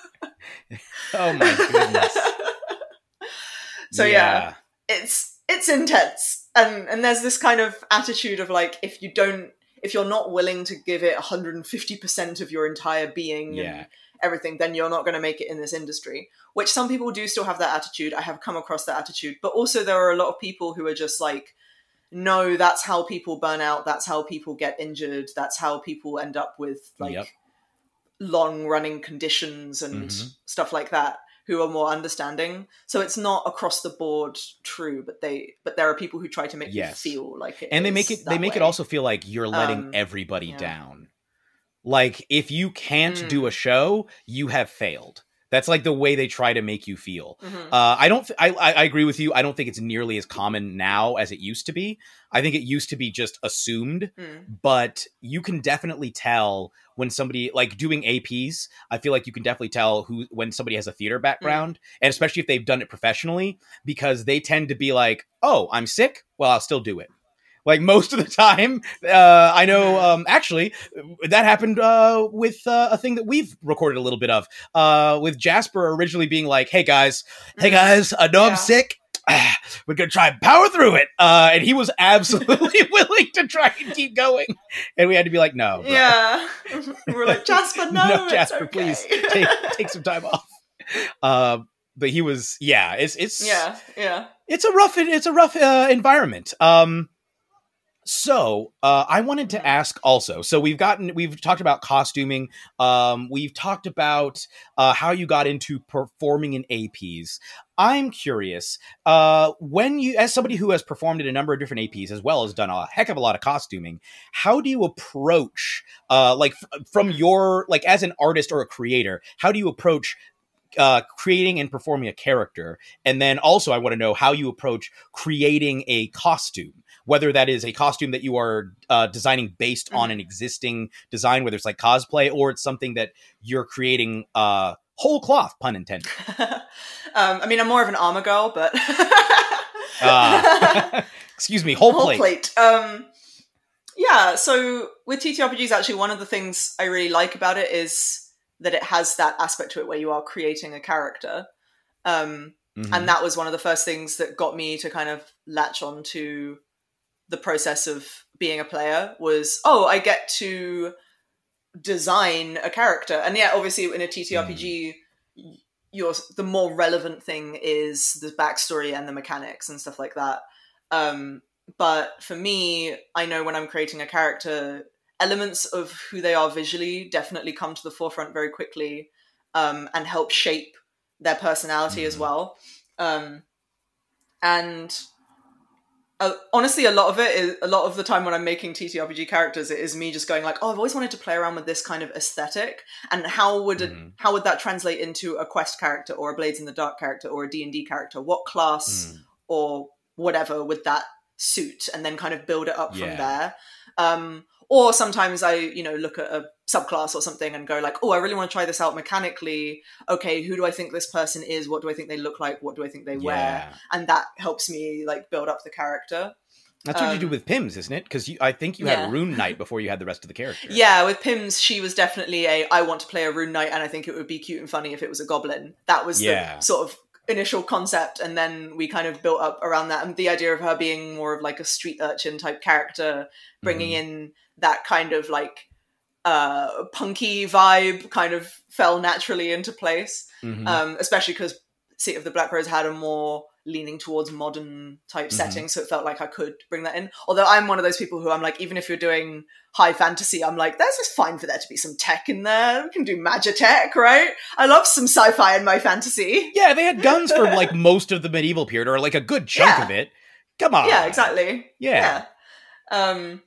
oh my goodness. so yeah. it's it's intense and and there's this kind of attitude of like if you don't if you're not willing to give it 150% of your entire being Yeah. and everything then you're not going to make it in this industry which some people do still have that attitude i have come across that attitude but also there are a lot of people who are just like no that's how people burn out that's how people get injured that's how people end up with like Yep. long running conditions and Mhm. stuff like that who are more understanding so it's not across the board true but they but there are people who try to make Yes. you feel like it and they make it they make it also feel like you're letting Um, everybody yeah. down like if you can't Mm. do a show you have failed that's like the way they try to make you feel Mhm. uh, i don't th- I, I agree with you i don't think it's nearly as common now as it used to be i think it used to be just assumed Mm. but you can definitely tell when somebody like doing APs. I feel like you can definitely tell who when somebody has a theater background, and especially if they've done it professionally, because they tend to be like, "Oh, I'm sick. Well, I'll still do it." Like most of the time, uh, I know. Um, actually, that happened uh, with uh, a thing that we've recorded a little bit of, uh, with Jasper originally being like, "Hey guys, hey Mm. guys, I know Yeah. I'm sick. We're gonna try and power through it." Uh, and he was absolutely willing to try and keep going, and we had to be like, "No, bro. yeah we're like jasper no, it's Jasper, okay." please take take some time off." Uh, but he was, yeah, it's it's yeah yeah it's a rough it's a rough uh, environment um so uh, i wanted to ask also so we've gotten we've talked about costuming um, we've talked about uh, how you got into performing in aps i'm curious uh, when you as somebody who has performed in a number of different aps as well as done a heck of a lot of costuming how do you approach uh, like f- from your like as an artist or a creator how do you approach uh, creating and performing a character? And then also, I want to know how you approach creating a costume, whether that is a costume that you are uh, designing based on an existing design, whether it's like cosplay or it's something that you're creating uh, whole cloth, pun intended. um, I mean, I'm more of an armor girl, but Uh, excuse me, whole, whole plate. plate. Um, yeah. So with TTRPGs, actually, one of the things I really like about it is that it has that aspect to it where you are creating a character. Um, Mhm. and that was one of the first things that got me to kind of latch on to the process of being a player was oh i get to design a character. And yeah obviously in a ttrpg your the more relevant thing is the backstory and the mechanics and stuff like that. Um but for me i know when i'm creating a character elements of who they are visually definitely come to the forefront very quickly um, and help shape their personality as well. Um, and uh, honestly, a lot of it is a lot of the time when I'm making TTRPG characters, it is me just going like, "Oh, I've always wanted to play around with this kind of aesthetic, and how would it, Mhm. how would that translate into a quest character or a Blades in the Dark character or a D and D character? What class Mm. or whatever would that suit and then kind of build it up Yeah. from there um or sometimes i you know look at a subclass or something and go like oh i really want to try this out mechanically okay who do i think this person is what do i think they look like what do i think they wear Yeah. and that helps me like build up the character That's what you do Um, with Pims, isn't it? Because I think you yeah. had Rune Knight before you had the rest of the character. yeah with pims she was definitely a i want to play a rune knight and i think it would be cute and funny if it was a goblin that was Yeah. the sort of initial concept and then we kind of built up around that and the idea of her being more of like a street urchin type character bringing Mhm. in that kind of like uh punky vibe kind of fell naturally into place Mhm. um especially because City of the Black Rose had a more leaning towards modern type Mhm. setting so it felt like I could bring that in although I'm one of those people who I'm like even if you're doing high fantasy I'm like that's just fine for there to be some tech in there we can do magitech right I love some sci-fi in my fantasy yeah, they had guns for like most of the medieval period, or like a good chunk Yeah. of it. Come on. yeah exactly Yeah. yeah um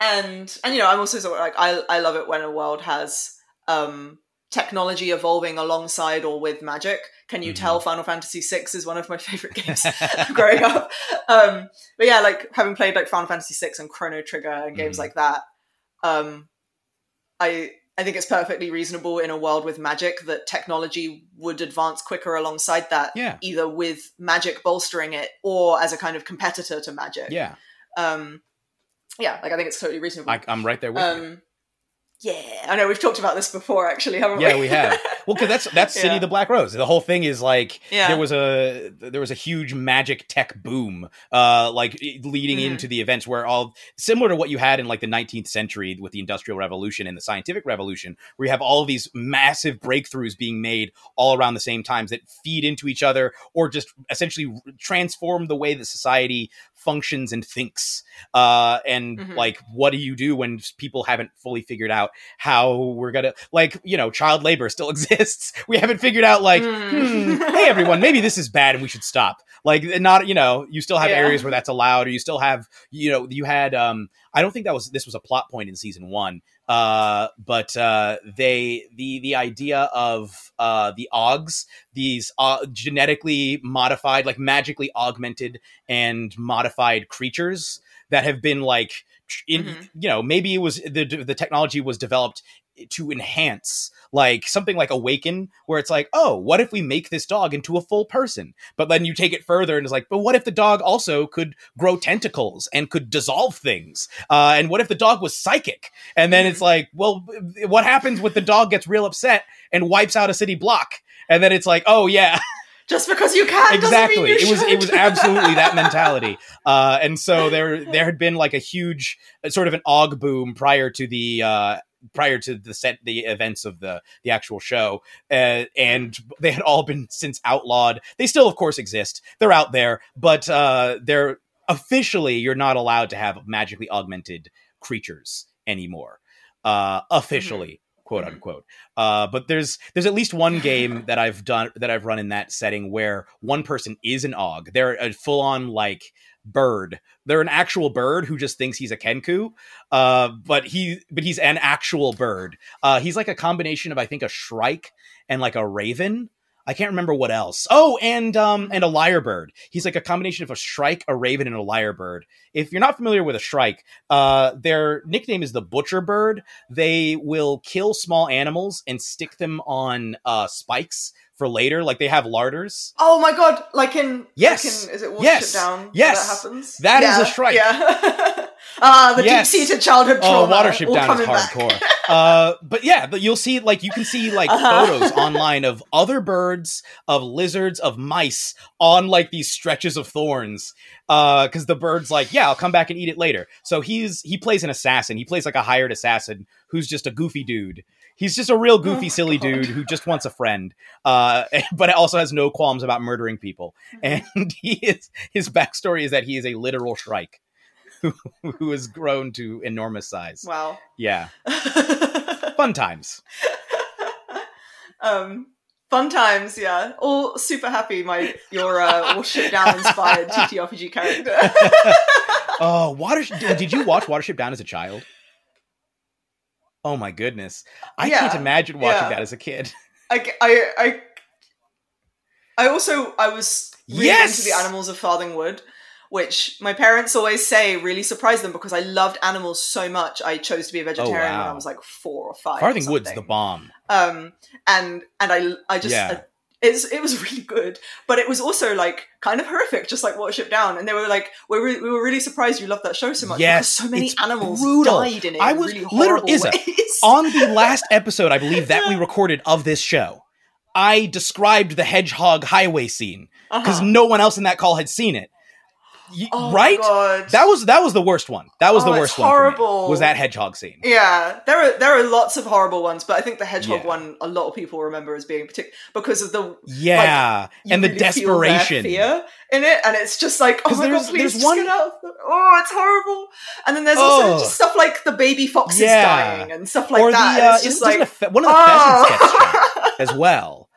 and and you know i'm also sort of like i i love it when a world has um technology evolving alongside or with magic can you Mhm. tell final fantasy VI is one of my favorite games growing up um but yeah like having played like final fantasy VI and chrono trigger and games Mhm. like that um i i think it's perfectly reasonable in a world with magic that technology would advance quicker alongside that Yeah. either with magic bolstering it or as a kind of competitor to magic Yeah. um yeah like i think it's totally reasonable I, I'm right there with you. um yeah i know we've talked about this before actually haven't Yeah, we Yeah, we have. Well, because that's that's City Yeah. of the Black Rose. The whole thing is like Yeah. there was a there was a huge magic tech boom, uh, like leading Mhm. into the events where all similar to what you had in like the 19th century with the Industrial Revolution and the Scientific Revolution, where you have all of these massive breakthroughs being made all around the same times that feed into each other or just essentially transform the way that society functions and thinks. Uh, and Mhm. like, what do you do when people haven't fully figured out how we're gonna like you know child labor still exists we haven't figured out like Mm. hmm, hey everyone maybe this is bad and we should stop like not you know you still have Yeah. areas where that's allowed or you still have you know you had um i don't think that was this was a plot point in season one uh but uh they the the idea of uh the ogs these uh, genetically modified like magically augmented and modified creatures that have been like in Mhm. you know maybe it was the the technology was developed to enhance like something like awaken where it's like oh what if we make this dog into a full person? But then you take it further and it's like but what if the dog also could grow tentacles and could dissolve things? Uh, and what if the dog was psychic? And then it's like well what happens when the dog gets real upset and wipes out a city block? And then it's like oh yeah. Just because you can exactly doesn't mean you it was it was absolutely that mentality. Uh and so there there had been like a huge uh, sort of an og boom prior to the uh prior to the set the events of the the actual show uh, and they had all been since outlawed. They still of course exist. They're out there but uh they're officially you're not allowed to have magically augmented creatures anymore uh officially quote Mhm. unquote. Uh but there's there's at least one game that i've done that i've run in that setting where one person is an og they're a full-on like bird they're an actual bird who just thinks he's a kenku uh but he but he's an actual bird uh he's like a combination of i think a shrike and like a raven I can't remember what else. Oh, and um and a lyrebird. He's like a combination of a shrike, a raven, and a lyrebird. If you're not familiar with a shrike, uh, their nickname is the butcher bird. They will kill small animals and stick them on uh spikes for later. Like they have larders. Oh my god! Like in Yes. like in, is it Watership Yes. Down? Yes. that happens. That is yeah. a shrike. Yeah. ah, the Yes. deep-seated childhood trauma. Oh, trauma. Watership all Down is hardcore. uh, but yeah, but you'll see like you can see like Uh-huh. photos online of other birds, of lizards, of mice on like these stretches of thorns. Uh, because the bird's like, yeah, I'll come back and eat it later. So he's he plays an assassin. He plays like a hired assassin who's just a goofy dude. He's just a real goofy, Oh, silly God. dude who just wants a friend. Uh, but also has no qualms about murdering people. Mm-hmm. And he is his backstory is that he is a literal shrike who who has grown to enormous size. Wow. Yeah, fun times. um, fun times. Yeah, all super happy. My your uh, Watership Down inspired TTRPG character. Oh, Watership! Did you watch Watership Down as a child? Oh my goodness, I can't imagine watching yeah. that as a kid. I, I, I, I also I was really Yes! into the animals of Farthingwood, which my parents always say really surprised them because I loved animals so much. I chose to be a vegetarian when I was like four or five. or Farthingwood's the bomb. um and and i i just Yeah. It's it was really good but it was also like kind of horrific just like Watership Down and they were like we were, we were really surprised you loved that show so much Yes, because so many animals brutal. died in it I was- really literally- On the last episode, I believe that we recorded of this show, I described the hedgehog highway scene because Uh-huh. no one else in that call had seen it. Oh right? That was that was the worst one. That was Oh, the worst one. horrible. was that hedgehog scene? yeah there are there are lots of horrible ones but i think the hedgehog Yeah. one a lot of people remember as being particular because of the Yeah, you and the really their desperation. fear in it, and it's just like, oh my there's- god, please just one- get out. Of the- oh, it's horrible. And then there's also Oh. just stuff like the baby foxes Yeah. dying and stuff like or that. the uh, it's just like fe- one of the pheasants gets oh. as well.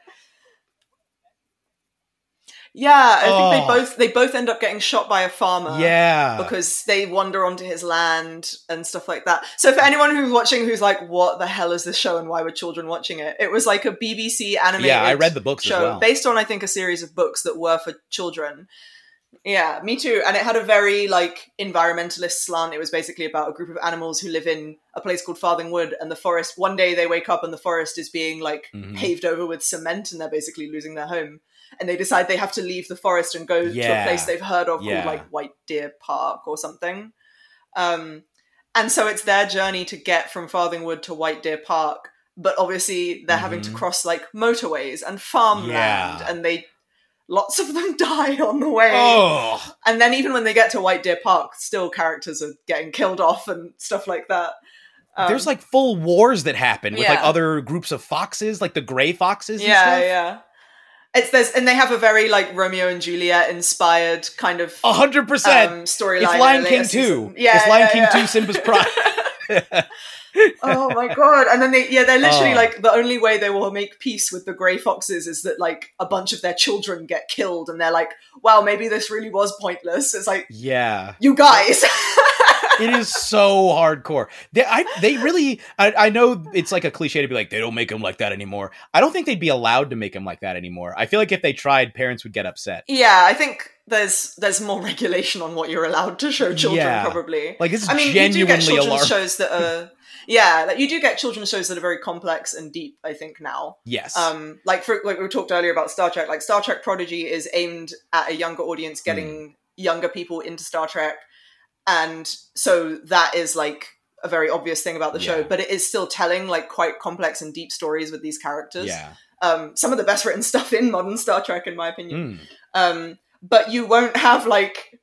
Yeah, I think they Oh. both they both end up getting shot by a farmer. yeah, Because they wander onto his land and stuff like that. So for anyone who's watching who's like, what the hell is this show and why were children watching it? It was like a BBC animated yeah, I read the books show as well. based on I think a series of books that were for children. Yeah, me too. And it had a very like environmentalist slant. It was basically about a group of animals who live in a place called Farthing Wood, and the forest. One day they wake up and the forest is being like Mhm. paved over with cement and they're basically losing their home. And they decide they have to leave the forest and go to a place they've heard of Yeah. called like White Deer Park or something. Um, and so it's their journey to get from Farthingwood to White Deer Park. But obviously they're having to Mhm. cross like motorways and farmland Yeah. and they lots of them die on the way. oh, And then even when they get to White Deer Park, still characters are getting killed off and stuff like that. Um, there's like full wars that happen with like other groups of foxes, like the gray foxes. and yeah, yeah. It's there's and they have a very like Romeo and Juliet inspired kind of hundred percent. um, storyline. It's Lion King two. Yeah, it's Lion yeah, King yeah. two. Simba's Pride. oh my god! And then they yeah they're literally Oh. like the only way they will make peace with the grey foxes is that like a bunch of their children get killed, and they're like, wow, maybe this really was pointless. It's like yeah. you guys. it is so hardcore. They, I, they really. I, I know it's like a cliche to be like they don't make them like that anymore. I don't think they'd be allowed to make them like that anymore. I feel like if they tried, parents would get upset. Yeah, I think there's there's more regulation on what you're allowed to show children. Yeah. Probably. Like this is I mean, you do get genuinely children's alarming. shows that are. Yeah, like you do get children's shows that are very complex and deep. I think now, yes. um, like for like we talked earlier about Star Trek. Like Star Trek Prodigy is aimed at a younger audience, Hmm. getting younger people into Star Trek, and so that is like a very obvious thing about the show. But it is still telling like quite complex and deep stories with these characters. yeah. Um, some of the best written stuff in modern Star Trek, in my opinion. Mm. Um, but you won't have like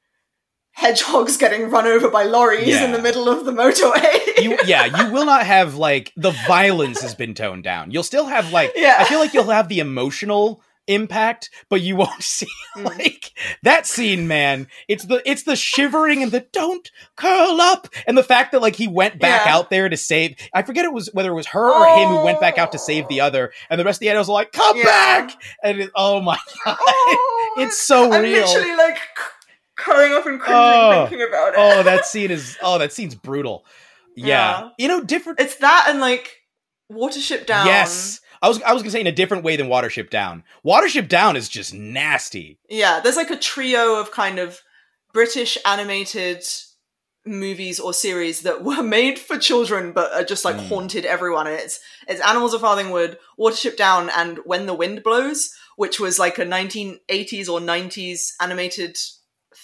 hedgehogs getting run over by lorries Yeah. in the middle of the motorway. you yeah you will not have like the violence has been toned down you'll still have like Yeah. i feel like you'll have the emotional impact but you won't see Mm. like that scene man it's the it's the shivering and the don't curl up and the fact that like he went back Yeah. out there to save i forget it was whether it was her or him who went back out to save the other and the rest of the animals are like come Yeah. back and it, oh my god Oh, it's so I'm real literally like curling up and cringing Oh. thinking about it. oh that scene is oh that scene's brutal yeah, Yeah. you know different It's that and like Watership Down. Yes. I was I was gonna say in a different way than Watership Down. Watership Down is just nasty. Yeah, there's like a trio of kind of British animated movies or series that were made for children but are just like Mm. haunted everyone and it's it's Animals of Farthingwood, Watership Down and When the Wind Blows, which was like a 1980s or 90s animated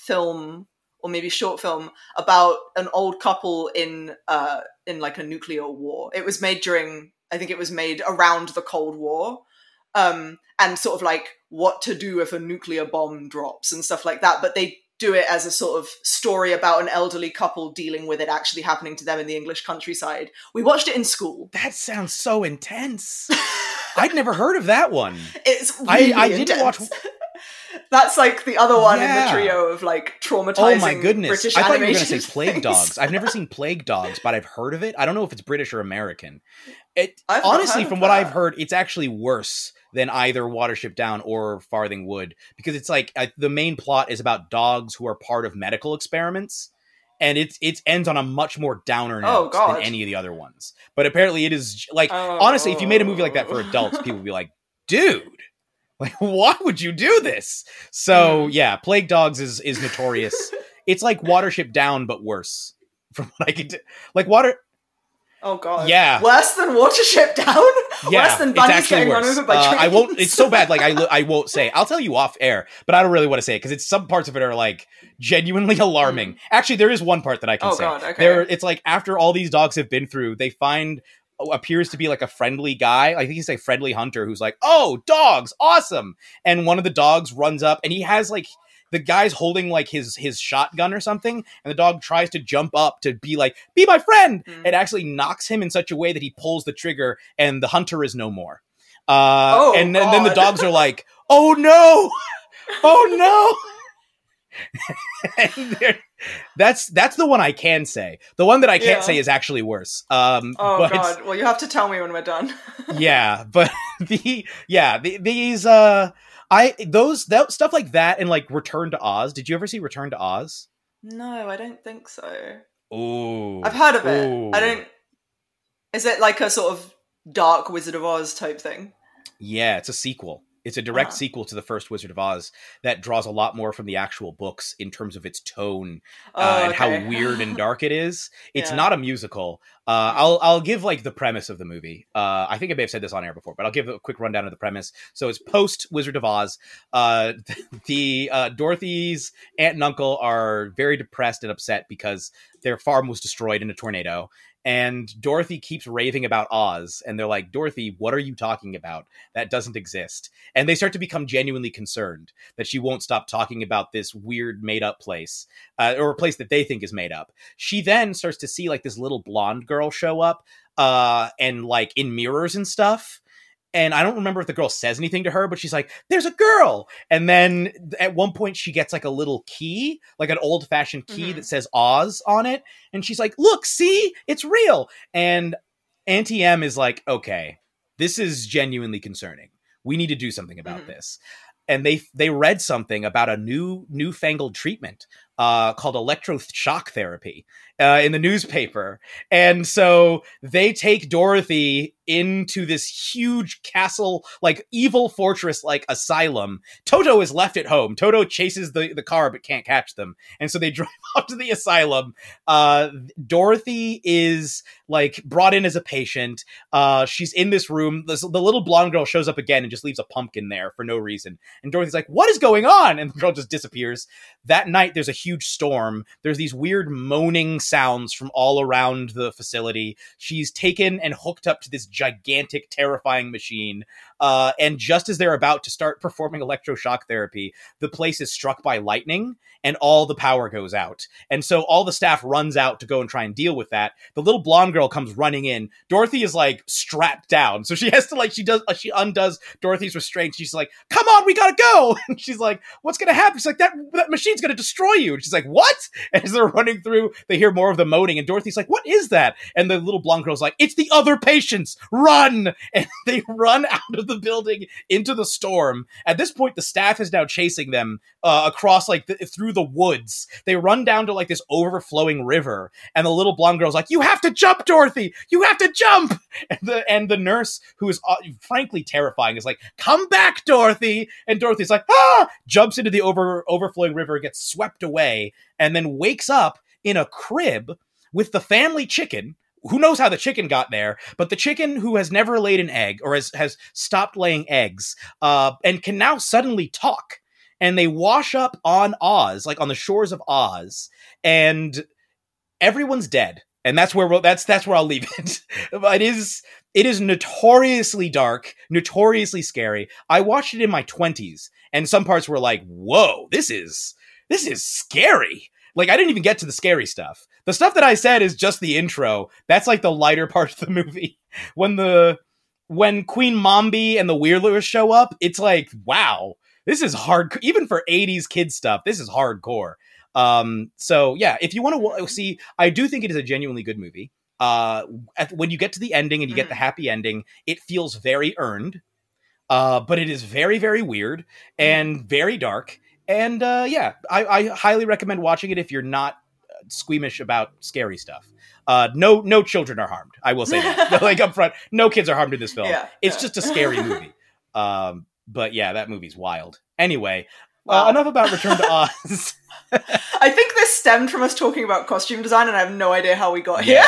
film or maybe short film about an old couple in uh in like a nuclear war. It was made during I think it was made around the Cold War. Um and sort of like what to do if a nuclear bomb drops and stuff like that, but they do it as a sort of story about an elderly couple dealing with it actually happening to them in the English countryside. We watched it in school. That sounds so intense. I'd never heard of that one. It's I- really I didn't intense. watch- That's like the other one in the trio of like traumatizing. Oh my goodness! British I thought you were gonna say Plague things. Dogs. I've never seen Plague Dogs, but I've heard of it. I don't know if it's British or American. It I've honestly, from what I've heard, it's actually worse than either Watership Down or Farthing Wood because it's like uh, the main plot is about dogs who are part of medical experiments. And it's it ends on a much more downer Oh, note God. than any of the other ones. But apparently, it is like Oh. honestly, if you made a movie like that for adults, people would be like, "Dude, like why would you do this?" Hmm. So yeah, Plague Dogs is is notorious. it's like Watership Down, but worse. From what I can, t- like water. Oh god. Yeah. Worse than Watership Down? Yeah, Worse than it's bunnies actually getting run worse. over by Uh, trains? I won't. It's so bad. Like I, I won't say. I'll tell you off air, but I don't really want to say it because it's some parts of it are like genuinely alarming. Actually, there is one part that I can Hmm. Oh, say. God, okay. There, it's like after all these dogs have been through, they find appears to be like a friendly guy. I think he's a friendly hunter who's like, "Oh, dogs, awesome!" And one of the dogs runs up, and he has like the guy's holding like his his shotgun or something, and the dog tries to jump up to be like, "Be my friend!" Mm. It actually knocks him in such a way that he pulls the trigger, and the hunter is no more. Uh, Oh, and, then then the dogs are like, "Oh no, oh no." that's that's the one I can say. The one that I can't Yeah. say is actually worse. Um, Oh but god. Well you have to tell me when we're done. yeah, but the yeah the, these uh I those that stuff like that and like Return to Oz. Did you ever see Return to Oz? no, I don't think so. Ooh, I've heard of it. Ooh. I don't Is it like a sort of dark Wizard of Oz type thing? Yeah, it's a sequel. It's a direct Ah. sequel to the first Wizard of Oz that draws a lot more from the actual books in terms of its tone uh, Oh, and how weird and dark it is. It's Yeah. not a musical. Uh, I'll I'll give like the premise of the movie. Uh, I think I may have said this on air before, but I'll give a quick rundown of the premise. So it's post Wizard of Oz. Uh, the uh, Dorothy's aunt and uncle are very depressed and upset because their farm was destroyed in a tornado. And Dorothy keeps raving about Oz, and they're like, Dorothy, what are you talking about? That doesn't exist. And they start to become genuinely concerned that she won't stop talking about this weird made up place, uh, or a place that they think is made up. She then starts to see like this little blonde girl show up, uh, and like in mirrors and stuff. And I don't remember if the girl says anything to her, but she's like, "There's a girl." And then at one point, she gets like a little key, like an old fashioned key Mhm. that says Oz on it, and she's like, "Look, see, it's real." And Auntie M is like, "Okay, this is genuinely concerning. We need to do something about Mhm. this." And they they read something about a new newfangled treatment uh, called electroshock therapy uh, in the newspaper, and so they take Dorothy into this huge castle, like evil fortress, like asylum. Toto is left at home. Toto chases the, the car but can't catch them, and so they drive off to the asylum. Uh, Dorothy is like brought in as a patient. Uh, she's in this room. This, the little blonde girl shows up again and just leaves a pumpkin there for no reason. And Dorothy's like, "What is going on?" And the girl just disappears. That night, there's a huge storm. There's these weird moaning sounds from all around the facility. She's taken and hooked up to this gigantic, terrifying machine. Uh, and just as they're about to start performing electroshock therapy, the place is struck by lightning and all the power goes out. And so all the staff runs out to go and try and deal with that. The little blonde girl comes running in. Dorothy is like strapped down. So she has to like she does uh, she undoes Dorothy's restraint. She's like, "Come on, we got to go." And she's like, "What's to happen?" She's like, "That that machine's to destroy you." And she's like, "What?" And as they're running through, they hear more of the moaning and Dorothy's like, "What is that?" And the little blonde girl's like, "It's the other patients. Run!" And they run out of the building into the storm. At this point, the staff is now chasing them uh, across like th- through the woods. They run down to like this overflowing river, and the little blonde girl's like, "You have to jump, Dorothy! You have to jump!" And the and the nurse, who is uh, frankly terrifying, is like, "Come back, Dorothy!" And Dorothy's like, "Ah!" Jumps into the over overflowing river, gets swept away, and then wakes up in a crib with the family chicken who knows how the chicken got there, but the chicken who has never laid an egg or has, has stopped laying eggs uh, and can now suddenly talk. And they wash up on Oz, like on the shores of Oz, and everyone's dead. And that's where we'll, that's that's where I'll leave it. it is it is notoriously dark, notoriously scary. I watched it in my twenties, and some parts were like, "Whoa, this is this is scary." Like I didn't even get to the scary stuff. The stuff that I said is just the intro. That's like the lighter part of the movie. When the when Queen Mombi and the Wheelers show up, it's like, wow, this is hard. Even for '80s kid stuff, this is hardcore. Um, so yeah, if you want to see, I do think it is a genuinely good movie. Uh, at, when you get to the ending and you get the happy ending, it feels very earned. Uh, but it is very, very weird and very dark. And uh, yeah, I, I highly recommend watching it if you're not uh, squeamish about scary stuff. Uh, no, no children are harmed. I will say that, like up front, no kids are harmed in this film. Yeah, it's yeah. just a scary movie. Um, but yeah, that movie's wild. Anyway, Wow. uh, enough about Return to Oz. I think this stemmed from us talking about costume design, and I have no idea how we got here.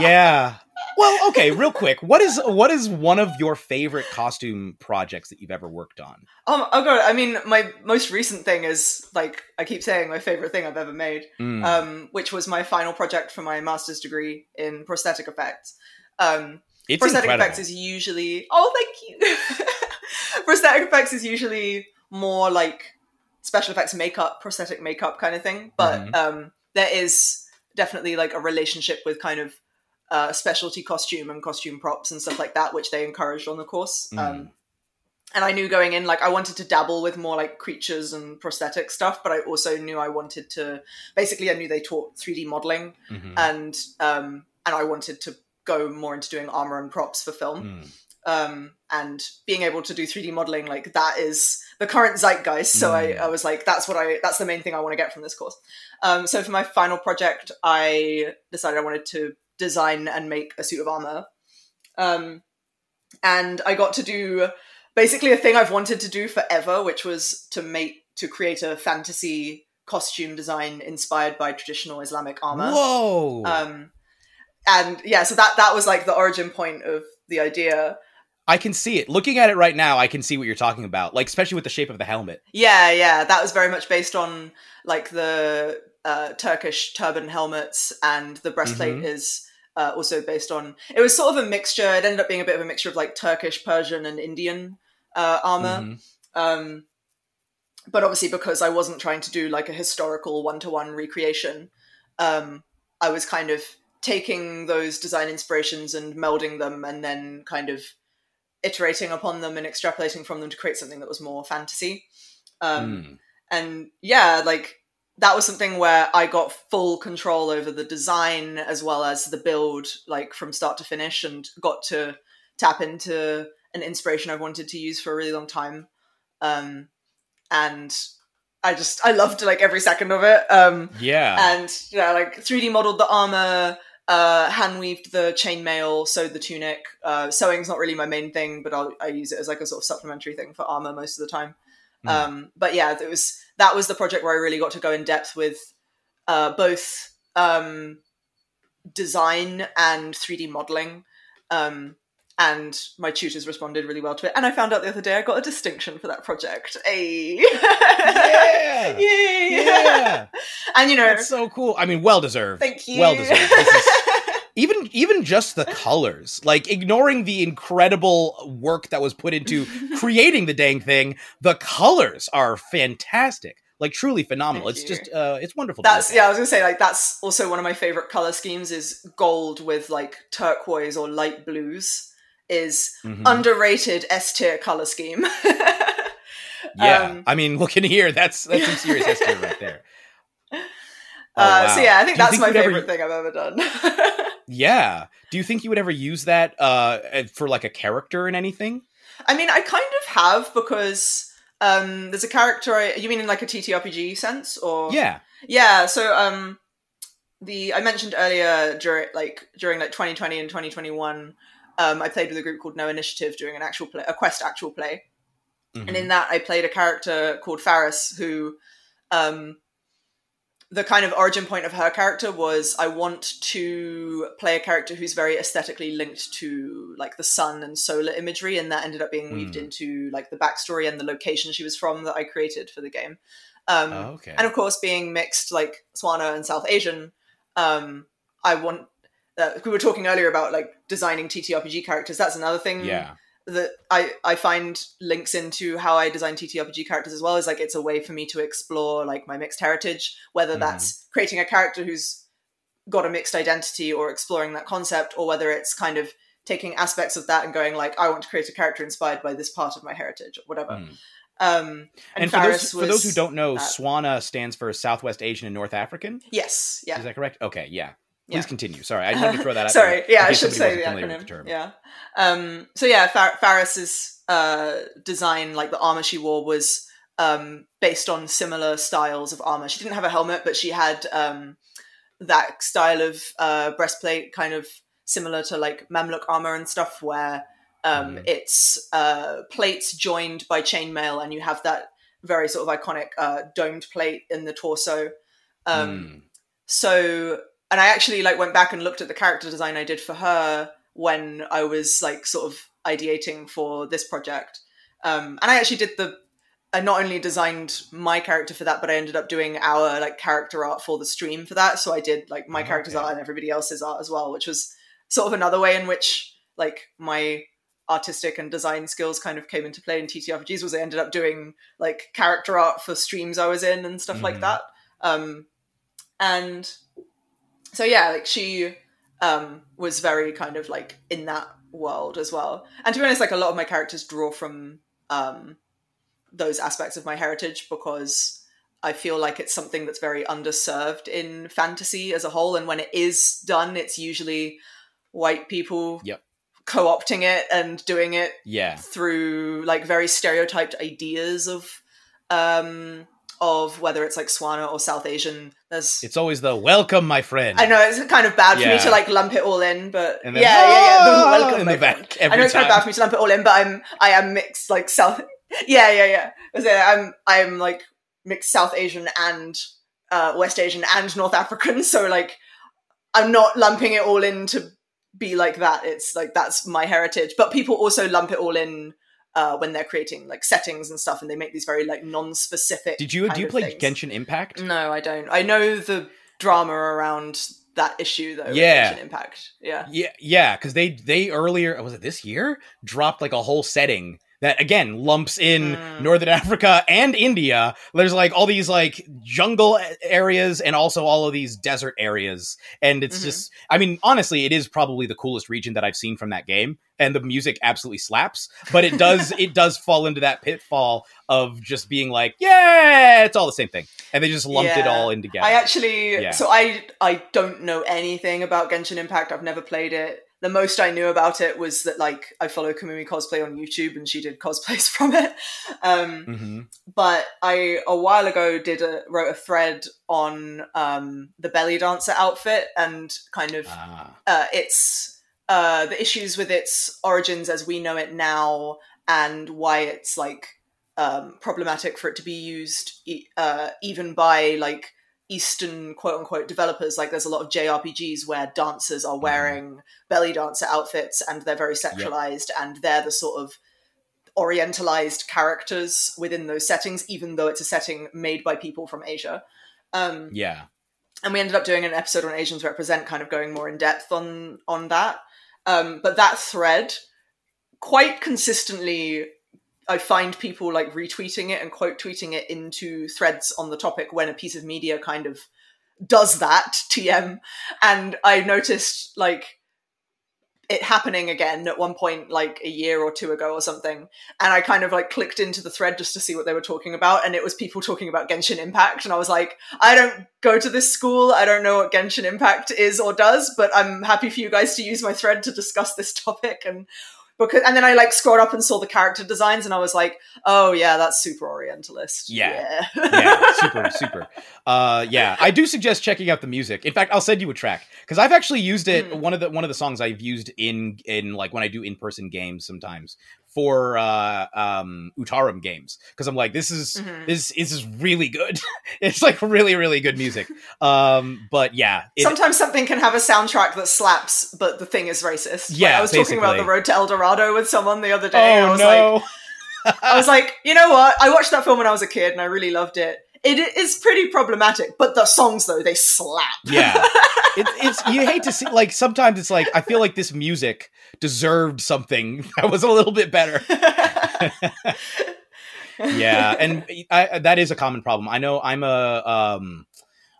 Yeah. Well, okay, real quick. What is what is one of your favorite costume projects that you've ever worked on? Um, oh god, I mean, my most recent thing is like I keep saying my favorite thing I've ever made, Mm. um, which was my final project for my master's degree in prosthetic effects. Um, it's prosthetic incredible. effects is usually oh, thank you. prosthetic effects is usually more like special effects makeup, prosthetic makeup kind of thing, but Mhm. um, there is definitely like a relationship with kind of uh, specialty costume and costume props and stuff like that, which they encouraged on the course. Mm. Um, and I knew going in, like, I wanted to dabble with more like creatures and prosthetic stuff, but I also knew I wanted to. Basically, I knew they taught 3D modeling, Mhm. and um, and I wanted to go more into doing armor and props for film. Mm. Um, and being able to do 3D modeling, like that is the current zeitgeist. So I, Mm. I was like, that's what I, that's the main thing I want to get from this course. Um, so for my final project, I decided I wanted to design and make a suit of armor. Um, and I got to do basically a thing I've wanted to do forever, which was to make to create a fantasy costume design inspired by traditional Islamic armor. Whoa! Um, and yeah, so that that was like the origin point of the idea. I can see it. Looking at it right now, I can see what you're talking about. Like especially with the shape of the helmet. Yeah, yeah, that was very much based on like the uh, Turkish turban helmets, and the breastplate Mhm. is uh, also based on. It was sort of a mixture. It ended up being a bit of a mixture of like Turkish, Persian, and Indian uh, armor. Mhm. Um, but obviously, because I wasn't trying to do like a historical one to one recreation, um, I was kind of taking those design inspirations and melding them, and then kind of iterating upon them and extrapolating from them to create something that was more fantasy. Um, Mm. and yeah like that was something where i got full control over the design as well as the build like from start to finish and got to tap into an inspiration i've wanted to use for a really long time. Um and i just i loved like every second of it. Um Yeah. and yeah like 3d modeled the armor uh hand weaved the chainmail sewed the tunic. Uh sewing's not really my main thing but I'll, i use it as like a sort of supplementary thing for armor most of the time Mm. um but yeah it was that was the project where i really got to go in depth with uh both um design and 3d modeling um and my tutors responded really well to it and i found out the other day i got a distinction for that project a Yeah! Yay! yeah. and you know That's so cool. I mean, well deserved. thank you Well deserved. This is- even even just the colors like ignoring the incredible work that was put into creating the dang thing the colors are fantastic like truly phenomenal it's just uh it's wonderful That's yeah. I was gonna say like that's also one of my favorite color schemes is gold with like turquoise or light blues is. Mhm. underrated S tier color scheme. yeah um, i mean looking here that's that's some serious s tier right there Oh, uh, So yeah, I think that's think my you'd ever- favorite thing I've ever done. Yeah do you think you would ever use that uh for like a character in anything I mean, I kind of have because um, there's a character. I, you mean in like a TTRPG sense, or Yeah. yeah. So um, the I mentioned earlier during like during like 2020 and 2021, um, I played with a group called No Initiative doing an actual play, a quest actual play, and in that I played a character called Faris who, um, the kind of origin point of her character was I want to play a character who's very aesthetically linked to like the sun and solar imagery, and that ended up being weaved Mm. into like the backstory and the location she was from that I created for the game. Um, Oh, okay. and of course, being mixed like Swana and South Asian, um, I want. Uh, we were talking earlier about like designing TTRPG characters. That's another thing yeah. That I I find links into how I design TTRPG characters as well. Is like it's a way for me to explore like my mixed heritage, whether Mhm. that's creating a character who's got a mixed identity or exploring that concept, or whether it's kind of taking aspects of that and going like I want to create a character inspired by this part of my heritage or whatever. Mm. Um, and, And, for those for those who don't know, that. SWANA stands for Southwest Asian and North African. yes, yeah, Is that correct? Okay, yeah. Yeah. Please continue. Sorry, I wanted to throw that out. Sorry, yeah, I should say the with the term. Yeah. Um, so yeah, Far- Faris's uh, design, like the armor she wore, was um, based on similar styles of armor. She didn't have a helmet, but she had um, that style of uh, breastplate, kind of similar to like Mamluk armor and stuff, where um, Mhm. it's uh, plates joined by chainmail, and you have that very sort of iconic uh, domed plate in the torso. Um, Mm. so and i actually like went back and looked at the character design i did for her when i was like sort of ideating for this project um and i actually did the i not only designed my character for that but i ended up doing our like character art for the stream for that so i did like my Oh, character's art and everybody else's art as well which was sort of another way in which like my artistic and design skills kind of came into play in TTRPGs was I ended up doing like character art for streams I was in and stuff like Mhm. that. Um, and so yeah, like she um, was very kind of like in that world as well. And to be honest, like a lot of my characters draw from um, those aspects of my heritage because I feel like it's something that's very underserved in fantasy as a whole. And when it is done, it's usually white people Yep. co-opting it and doing it Yeah. through like very stereotyped ideas of um of whether it's like Swana or South Asian. There's It's always the welcome, my friend. I know it's kind of bad for me to like lump it all in, but then, yeah, yeah, yeah. The "Ah!" welcome in the back I know it's kind of bad for me to lump it all in, but I'm I am mixed like South. Yeah, yeah, yeah. I'm I'm like mixed South Asian and uh, West Asian and North African, so like I'm not lumping it all in to be like that. It's like that's my heritage, but people also lump it all in. Uh, when they're creating like settings and stuff, and they make these very like non-specific. Did you do you play things. Genshin Impact? No, I don't. I know the drama around that issue though. Yeah. Genshin Impact. Yeah. Yeah, yeah, because they they earlier was it this year dropped like a whole setting that again lumps in Mm. Northern Africa and India. There's like all these like jungle areas and also all of these desert areas, and it's Mhm. just I mean honestly, it is probably the coolest region that I've seen from that game, and the music absolutely slaps. But it does it does fall into that pitfall of just being like, yeah, it's all the same thing, and they just lumped it all in together. I actually Yeah. so I I don't know anything about Genshin Impact. I've never played it. The most I knew about it was that like I follow Kamui cosplay on YouTube and she did cosplays from it. Um hmm but I a while ago did a wrote a thread on um the belly dancer outfit and kind of Ah, uh, its uh, the issues with its origins as we know it now, and why it's like um, problematic for it to be used e- uh, even by like Eastern quote unquote developers. Like there's a lot of JRPGs where dancers are wearing belly dancer outfits and they're very sexualized and they're the sort of orientalized characters within those settings, even though it's a setting made by people from Asia. Um, yeah. and we ended up doing an episode on Asians Represent, kind of going more in depth on on that. Um, but that thread, quite consistently, I find people like retweeting it and quote tweeting it into threads on the topic when a piece of media kind of does that TM, and I noticed like it happening again at one point like a year or two ago or something. And i kind of like clicked into the thread just to see what they were talking about and it was people talking about genshin impact and i was like i don't go to this school. I don't know what genshin impact is or does but i'm happy for you guys to use my thread to discuss this topic and because and then I like scrolled up and saw the character designs and I was like, oh yeah, that's super Orientalist. Yeah. yeah, yeah, super, super. Uh, yeah, I do suggest checking out the music. In fact, I'll send you a track because I've actually used it. Mm. One of the one of the songs I've used in in like when I do in person games sometimes for uh um Utarum games because I'm like this is Mhm. this, this is really good. it's like really really good music. Um, but yeah, it- Sometimes something can have a soundtrack that slaps, but the thing is racist. Like, Yeah, I was talking about the Road to El Dorado with someone the other day. and I oh was like, no. I was like, you know what? I watched that film when I was a kid and I really loved it. It is pretty problematic, but the songs though they slap. Yeah. It, it's you hate to see like sometimes it's like I feel like this music deserved something that was a little bit better. yeah, and I, that is a common problem. I know I'm a um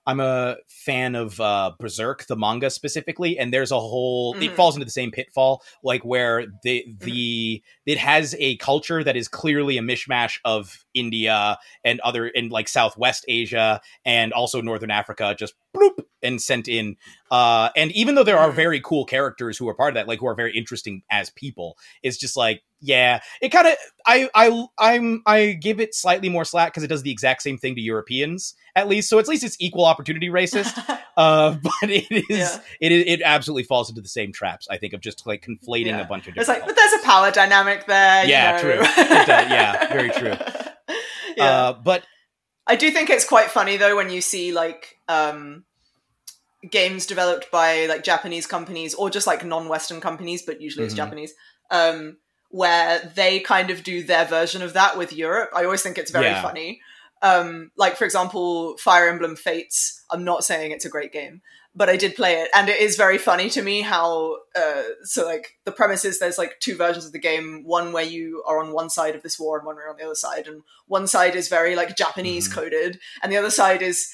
I'm a fan of uh Berserk, the manga specifically, and there's a whole it Mhm. falls into the same pitfall, like where the the it has a culture that is clearly a mishmash of India and other in like Southwest Asia and also Northern Africa, just bloop and sent in. Uh and even though there are Mhm. very cool characters who are part of that, like who are very interesting as people, it's just like yeah, it kind of I I I'm I give it slightly more slack because it does the exact same thing to Europeans at least. So at least it's equal opportunity racist. uh, but it is Yeah. it is it absolutely falls into the same traps. I think of just like conflating Yeah. a bunch of It's different. like, but there's a power dynamic there. you Yeah, know. true. It does- yeah, very true. yeah. uh, but I do think it's quite funny though when you see like um games developed by like Japanese companies or just like non-Western companies, but usually it's Mhm. Japanese, um, where they kind of do their version of that with Europe. I always think it's very Yeah. funny. Um, like for example, Fire Emblem Fates. I'm not saying it's a great game, but I did play it, and it is very funny to me how. Uh, so like the premise is there's like two versions of the game. One where you are on one side of this war, and one where you're on the other side, and one side is very like Japanese Mhm. coded, and the other side is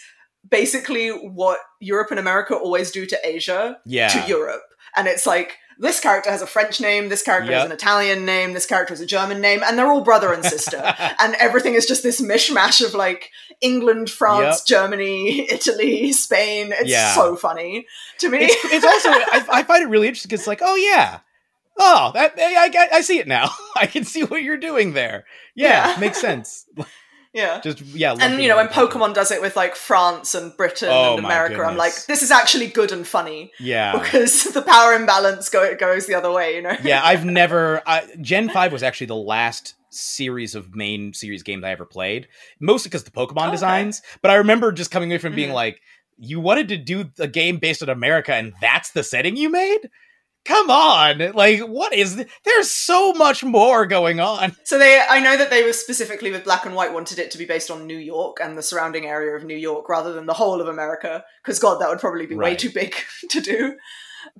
basically what Europe and America always do to Asia yeah, to Europe. And it's like this character has a French name, this character has an Italian name, this character has a German name, and they're all brother and sister. and everything is just this mishmash of like England, France, Yep. Germany, Italy, Spain. It's Yeah. so funny to me. it's, it's also I, I find it really interesting because it's like oh yeah. Oh, that I, I, I see it now. I can see what you're doing there. Yeah, Yeah. makes sense. Yeah. Just yeah, And you know, when. Pokemon does it with like France and Britain Oh, and America, I'm like, this is actually good and funny yeah, because the power imbalance go- goes the other way. You know? yeah, I've never. I, Gen Five was actually the last series of main series games I ever played, mostly because the Pokemon Okay. designs. But I remember just coming away from being Mhm. like, "You wanted to do a game based on America, and that's the setting you made." Come on, like what is? Th- There's so much more going on. So they, I know that they were specifically with Black and White wanted it to be based on New York and the surrounding area of New York rather than the whole of America, because God, that would probably be way too big to do.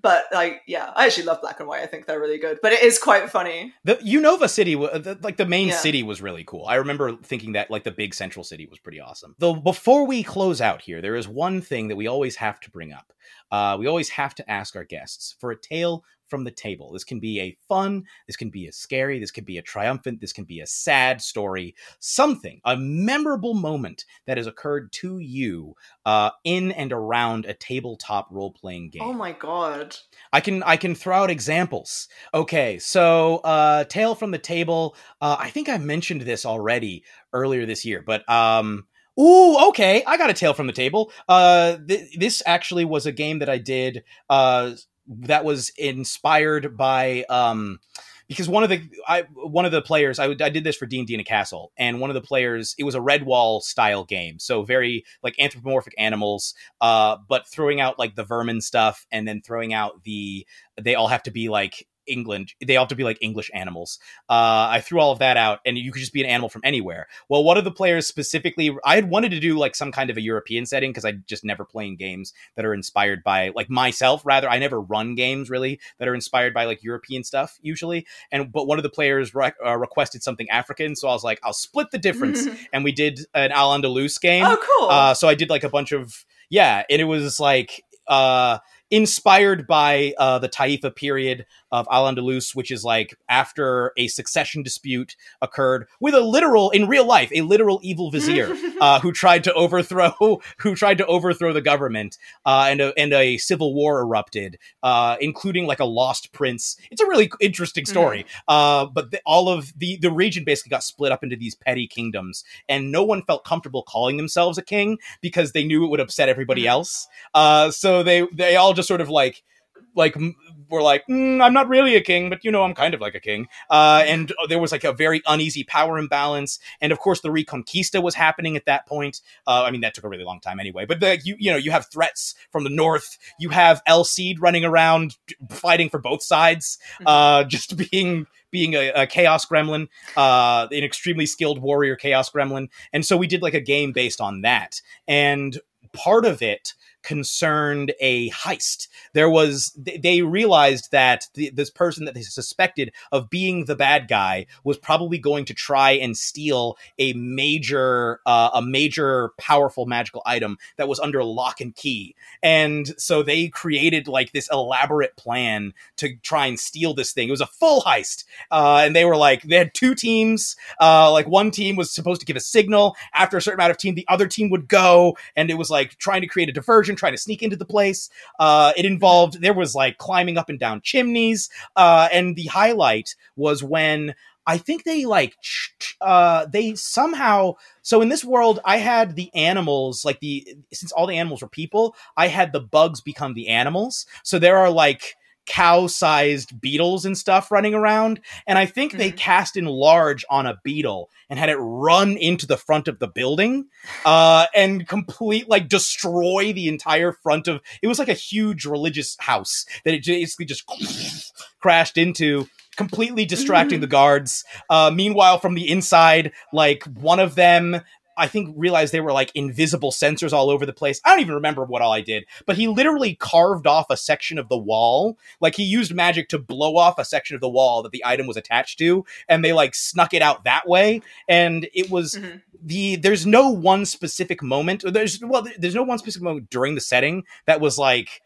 But like, yeah, I actually love Black and White. I think they're really good, but it is quite funny. The Unova City, the, like the main Yeah. city, was really cool. I remember thinking that like the big central city was pretty awesome. Though before we close out here, there is one thing that we always have to bring up. Uh, we always have to ask our guests for a tale from the table. This can be a fun, this can be a scary, this can be a triumphant, this can be a sad story, something, a memorable moment that has occurred to you uh, in and around a tabletop role playing game. Oh my God. I can I can throw out examples. Okay, so uh Tale from the Table, uh I think I mentioned this already earlier this year, but um Ooh, okay. I got a tale from the table. Uh th- this actually was a game that I did uh that was inspired by um because one of the I one of the players I, I did this for D and a castle, and one of the players it was a Redwall style game, so very like anthropomorphic animals, uh, but throwing out like the vermin stuff, and then throwing out the they all have to be like England, they all have to be like English animals. Uh, I threw all of that out, and you could just be an animal from anywhere. Well, one of the players specifically, I had wanted to do like some kind of a European setting because I just never playing games that are inspired by like myself. Rather, I never run games really that are inspired by like European stuff usually and but one of the players re- uh, requested something African, so I was like, I'll split the difference, and we did an Al Andalus game. oh, cool. Uh, so I did like a bunch of yeah, and it was like uh, inspired by uh, the Taifa period of Al Andalus, which is like after a succession dispute occurred with a literal, in real life, a literal evil vizier uh, who tried to overthrow who tried to overthrow the government, uh, and a, and a civil war erupted, uh, including like a lost prince. It's a really interesting story. Uh, but the, all of the the region basically got split up into these petty kingdoms, and no one felt comfortable calling themselves a king because they knew it would upset everybody else. Uh, so they they all just sort of like like were like "Mm, i'm not really a king but you know i'm kind of like a king. Uh, and there was like a very uneasy power imbalance. And of course the reconquista was happening at that point. Uh, i mean that took a really long time anyway. But the, you you know you have threats from the north. You have el cid running around fighting for both sides uh, just being being a, a chaos gremlin uh, an extremely skilled warrior chaos gremlin. And so we did like a game based on that. And part of it concerned a heist. There was they- realized that the, this person that they suspected of being the bad guy was probably going to try and steal a major uh, a major powerful magical item that was under lock and key. And so they created like this elaborate plan to try and steal this thing. It was a full heist. Uh, and they were like they had two teams. Uh, like one team was supposed to give a signal after a certain amount of team the other team would go and it was like trying to create a diversion trying to sneak into the place. Uh, it involved there was like climbing up and down chimneys. Uh, and the highlight was when i think they like uh, they somehow so in this world i had the animals like the since all the animals were people i had the bugs become the animals. So there are like cow-sized beetles and stuff running around and i think they cast enlarge on a beetle and had it run into the front of the building uh, and complete like destroy the entire front of it was like a huge religious house that it basically just crashed into completely distracting the guards. Uh, meanwhile from the inside like one of them I think realized they were like invisible sensors all over the place. I don't even remember what all I did, but he literally carved off a section of the wall. Like he used magic to blow off a section of the wall that the item was attached to, and they like snuck it out that way. And it was mm-hmm. the there's no one specific moment. or There's well, there's no one specific moment during the setting that was like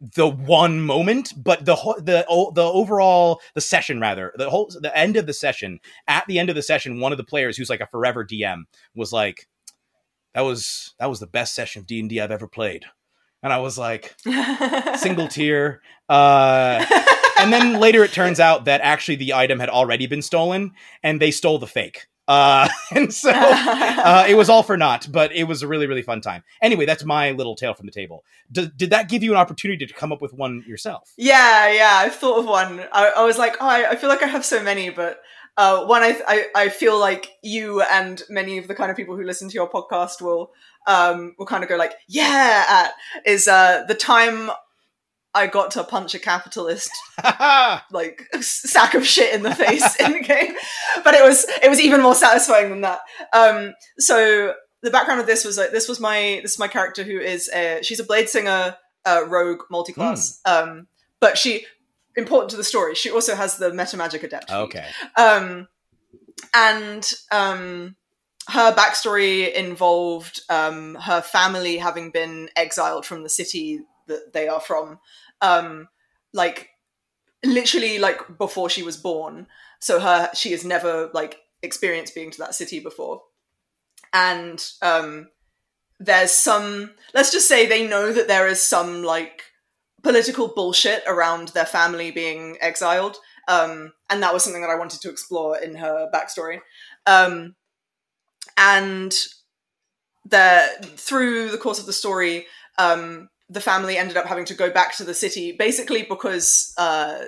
the one moment, but the whole the the overall the session rather the whole the end of the session at the end of the session, one of the players who's like a forever DM was like, "That was that was the best session of D and I've ever played," and I was like, single tear. Uh, and then later it turns out that actually the item had already been stolen, and they stole the fake. Uh, and so uh, it was all for naught, but it was a really, really fun time. Anyway, that's my little tale from the table. D- did that give you an opportunity to come up with one yourself? Yeah, yeah, I've thought of one. I, I was like, oh, I, I feel like I have so many, but uh, one I, I I feel like you and many of the kind of people who listen to your podcast will um will kind of go like, yeah, at, is uh the time I got to punch a capitalist like sack of shit in the face in the game, but it was it was even more satisfying than that. Um, so the background of this was like this was my this is my character who is a, she's a blade singer uh, rogue multi-class um but she important to the story she also has the meta magic adept okay. um and um her backstory involved um her family having been exiled from the city that they are from um like literally like before she was born. So her she has never like experienced being to that city before. And um there's some let's just say they know that there is some like political bullshit around their family being exiled. Um and that was something that i wanted to explore in her backstory. Um and the through the course of the story um the family ended up having to go back to the city basically because uh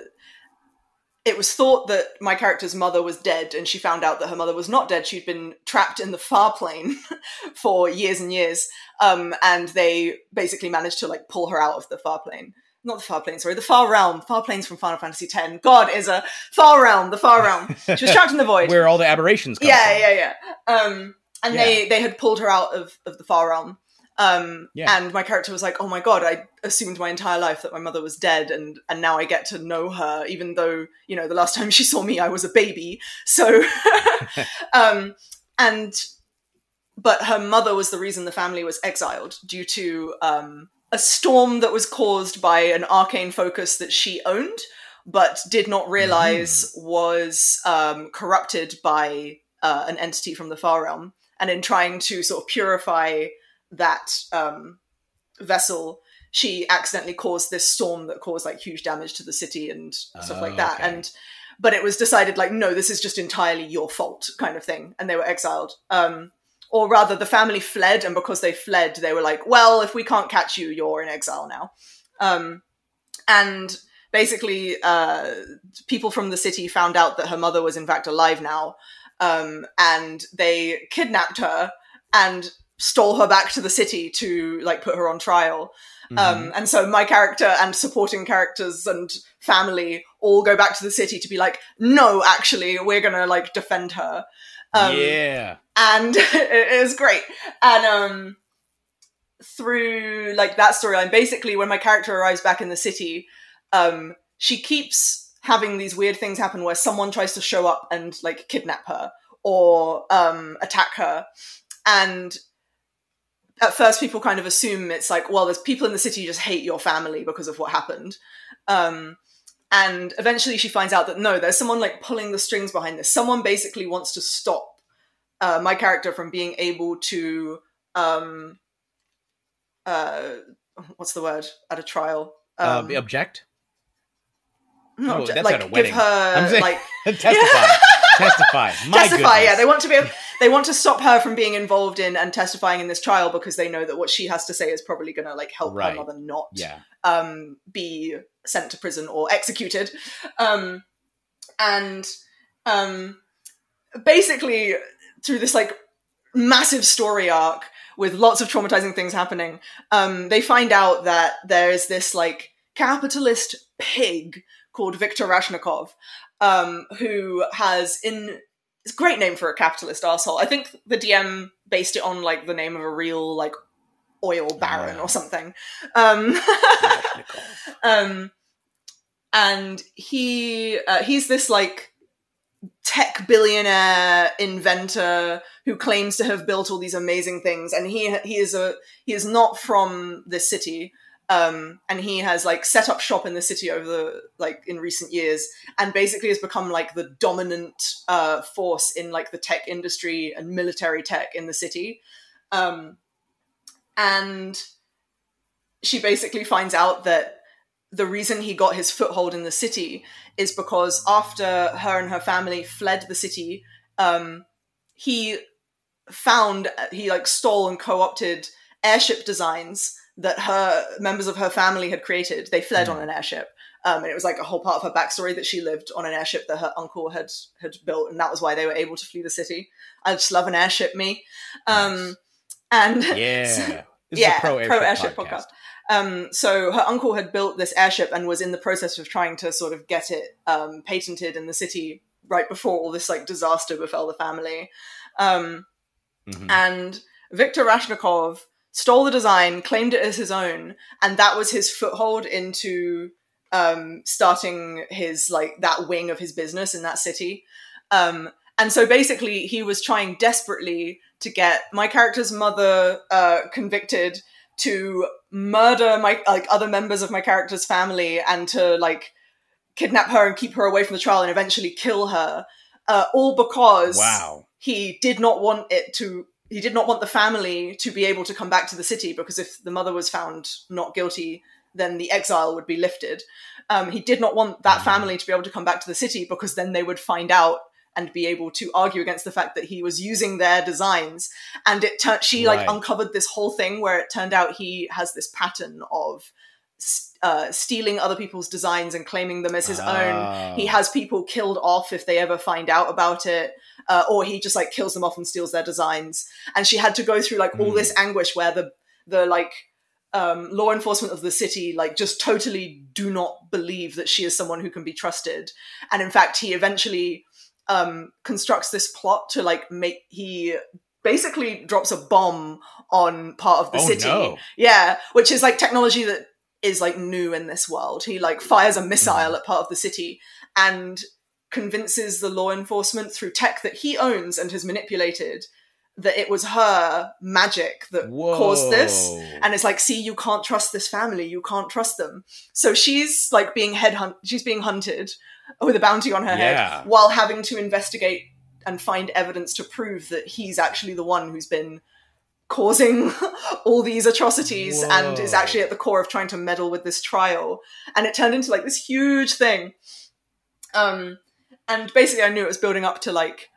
it was thought that my character's mother was dead and she found out that her mother was not dead. She'd been trapped in the far plane for years and years um, and they basically managed to like pull her out of the far plane. Not the far plane sorry the far realm. Far planes from final fantasy x. God is a far realm the far realm. She was trapped in the void. Where all the aberrations yeah from. yeah yeah. Um, and they they had pulled her out of, of the far realm um, Yeah. and my character was like oh my god i assumed my entire life that my mother was dead and and now i get to know her even though you know the last time she saw me i was a baby so um and but her mother was the reason the family was exiled due to um a storm that was caused by an arcane focus that she owned but did not realize was um, corrupted by uh, an entity from the far realm. And in trying to sort of purify that um, vessel, she accidentally caused this storm that caused like huge damage to the city and stuff like that. Okay. And but it was decided like no, this is just entirely your fault, kind of thing, and they were exiled. Um, or rather, the family fled, and because they fled, they were like, well, if we can't catch you, you're in exile now. Um, and basically, uh, people from the city found out that her mother was in fact alive now, um, and they kidnapped her and stole her back to the city to like put her on trial. Um, and so my character and supporting characters and family all go back to the city to be like, no, actually, we're gonna like defend her. Um, yeah. and it is great. And um, through like that storyline, basically, when my character arrives back in the city, um, she keeps having these weird things happen where someone tries to show up and like kidnap her or um, attack her, and at first people kind of assume it's like, well, there's people in the city who just hate your family because of what happened. Um, and eventually she finds out that no, there's someone like pulling the strings behind this. Someone basically wants to stop uh, my character from being able to, um, uh, what's the word at a trial? Uh, Um, object? not Oh, object- that's like at a give wedding. I'm her saying- like testify. testify. My testify. Yeah, they want to be. They want to stop her from being involved in and testifying in this trial because they know that what she has to say is probably going to like help Right. her mother not Yeah. um, be sent to prison or executed. Um, and um, basically, through this like massive story arc with lots of traumatizing things happening, um, they find out that there's this like capitalist pig called Viktor Rashnikov, um, who has in it's a great name for a capitalist asshole. I think the DM based it on like the name of a real like oil baron Yeah. or something. Um, um, and he uh, he's this like tech billionaire inventor who claims to have built all these amazing things, and he he is a he is not from this city. Um, and he has like set up shop in the city over the like in recent years, and basically has become like the dominant uh, force in like the tech industry and military tech in the city. Um, and she basically finds out that the reason he got his foothold in the city is because after her and her family fled the city, um, he found he like stole and co-opted airship designs that her members of her family had created. They fled on an airship. Um, and it was like a whole part of her backstory that she lived on an airship that her uncle had had built, and that was why they were able to flee the city. I just love an airship, me. Um, and Yeah. This yeah, is a pro airship, podcast. Um, so her uncle had built this airship and was in the process of trying to sort of get it um, patented in the city right before all this like disaster befell the family. Um, Mhm. And Viktor Rashnikov stole the design, claimed it as his own, and that was his foothold into um, starting his like that wing of his business in that city. Um, and so basically, he was trying desperately to get my character's mother uh, convicted to murder my like other members of my character's family and to like kidnap her and keep her away from the trial and eventually kill her uh, all because Wow. he did not want it to he did not want the family to be able to come back to the city because if the mother was found not guilty then the exile would be lifted. Um, he did not want that family to be able to come back to the city because then they would find out and be able to argue against the fact that he was using their designs. And it turned she like uncovered this whole thing where it turned out he has this pattern of uh, stealing other people's designs and claiming them as his own. Oh. he has people killed off if they ever find out about it uh, or he just like kills them off and steals their designs. And she had to go through like all Mm. this anguish where the the like um, law enforcement of the city like just totally do not believe that she is someone who can be trusted. And in fact he eventually um, constructs this plot to like make he basically drops a bomb on part of the Oh, city. no. yeah which is like technology that is like new in this world. He like fires a missile at part of the city. And convinces the law enforcement through tech that he owns and has manipulated that it was her magic that caused this. And it's like, see, you can't trust this family. You can't trust them. So she's like being headhunt. She's being hunted with a bounty on her Yeah. head while having to investigate and find evidence to prove that he's actually the one who's been causing all these atrocities and is actually at the core of trying to meddle with this trial. And it turned into like this huge thing. Um, and basically, I knew it was building up to like,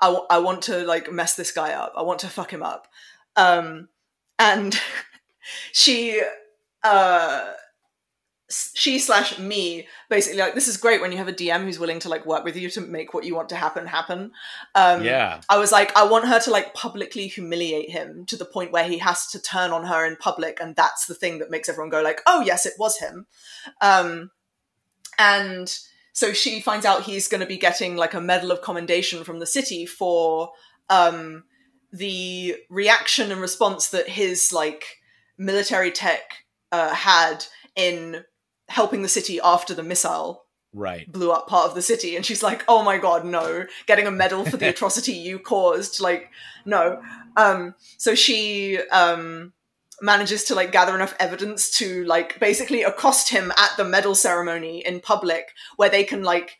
I, w- I want to like mess this guy up. I want to fuck him up. Um, and she, uh, she slash me basically like this is great when you have a DM who's willing to like work with you to make what you want to happen happen. Um, yeah. I was like, I want her to like publicly humiliate him to the point where he has to turn on her in public, and that's the thing that makes everyone go like, "Oh yes, it was him." Um, and so she finds out he's going to be getting like a medal of commendation from the city for um, the reaction and response that his like military tech uh, had in helping the city after the missile Right. blew up part of the city. And she's like oh my god no. Getting a medal for the atrocity you caused. Like no. Um so she um manages to like gather enough evidence to like basically accost him at the medal ceremony in public where they can like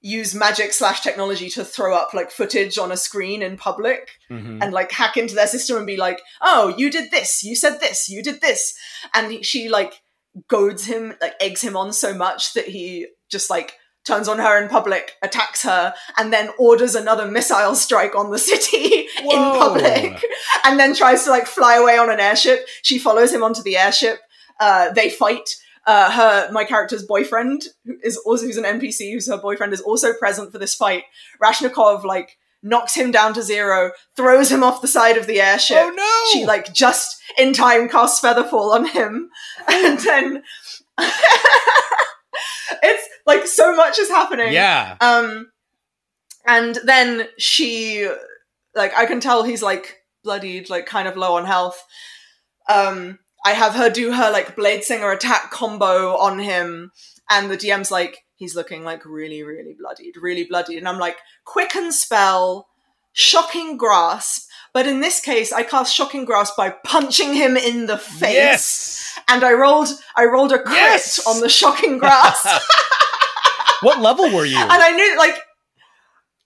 use magic slash technology to throw up like footage on a screen in public Mhm. and like hack into their system and be like, "Oh, you did this, you said this, you did this," and she like goads him, like eggs him on so much that he just like turns on her in public, attacks her, and then orders another missile strike on the city in public, and then tries to like fly away on an airship. She follows him onto the airship. Uh, they fight. Uh, her, my character's boyfriend, who is also who's an NPC, who's her boyfriend, is also present for this fight. Rashnikov like knocks him down to zero, throws him off the side of the airship. Oh no! She like just in time casts Featherfall on him, and then it's like so much is happening. yeah. Um, and then she, like, I can tell he's like bloodied, like kind of low on health. Um, I have her do her like Blade Singer attack combo on him, and the DM's like, he's looking like really, really bloodied, really bloodied. And I'm like, quicken spell, shocking grasp. But in this case, I cast shocking grasp by punching him in the face. Yes. And I rolled, I rolled a crit Yes! on the shocking grasp. what level were you? and I knew like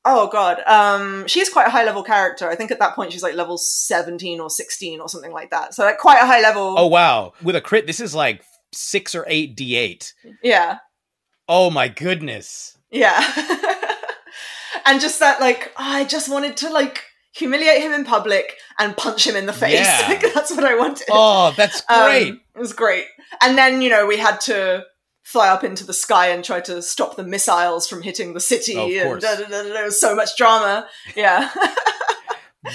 oh god um she's quite a high level character i think at that point she's like level 17 or 16 or something like that so like quite a high level oh wow! With a crit, this is like six or eight d8. yeah Oh my goodness! yeah and just that like i just wanted to like humiliate him in public and punch him in the face Yeah. like that's what i wanted Oh, that's Um, great. it was great and then you know we had to fly up into the sky and try to stop the missiles from hitting the city Of and da, was so much drama yeah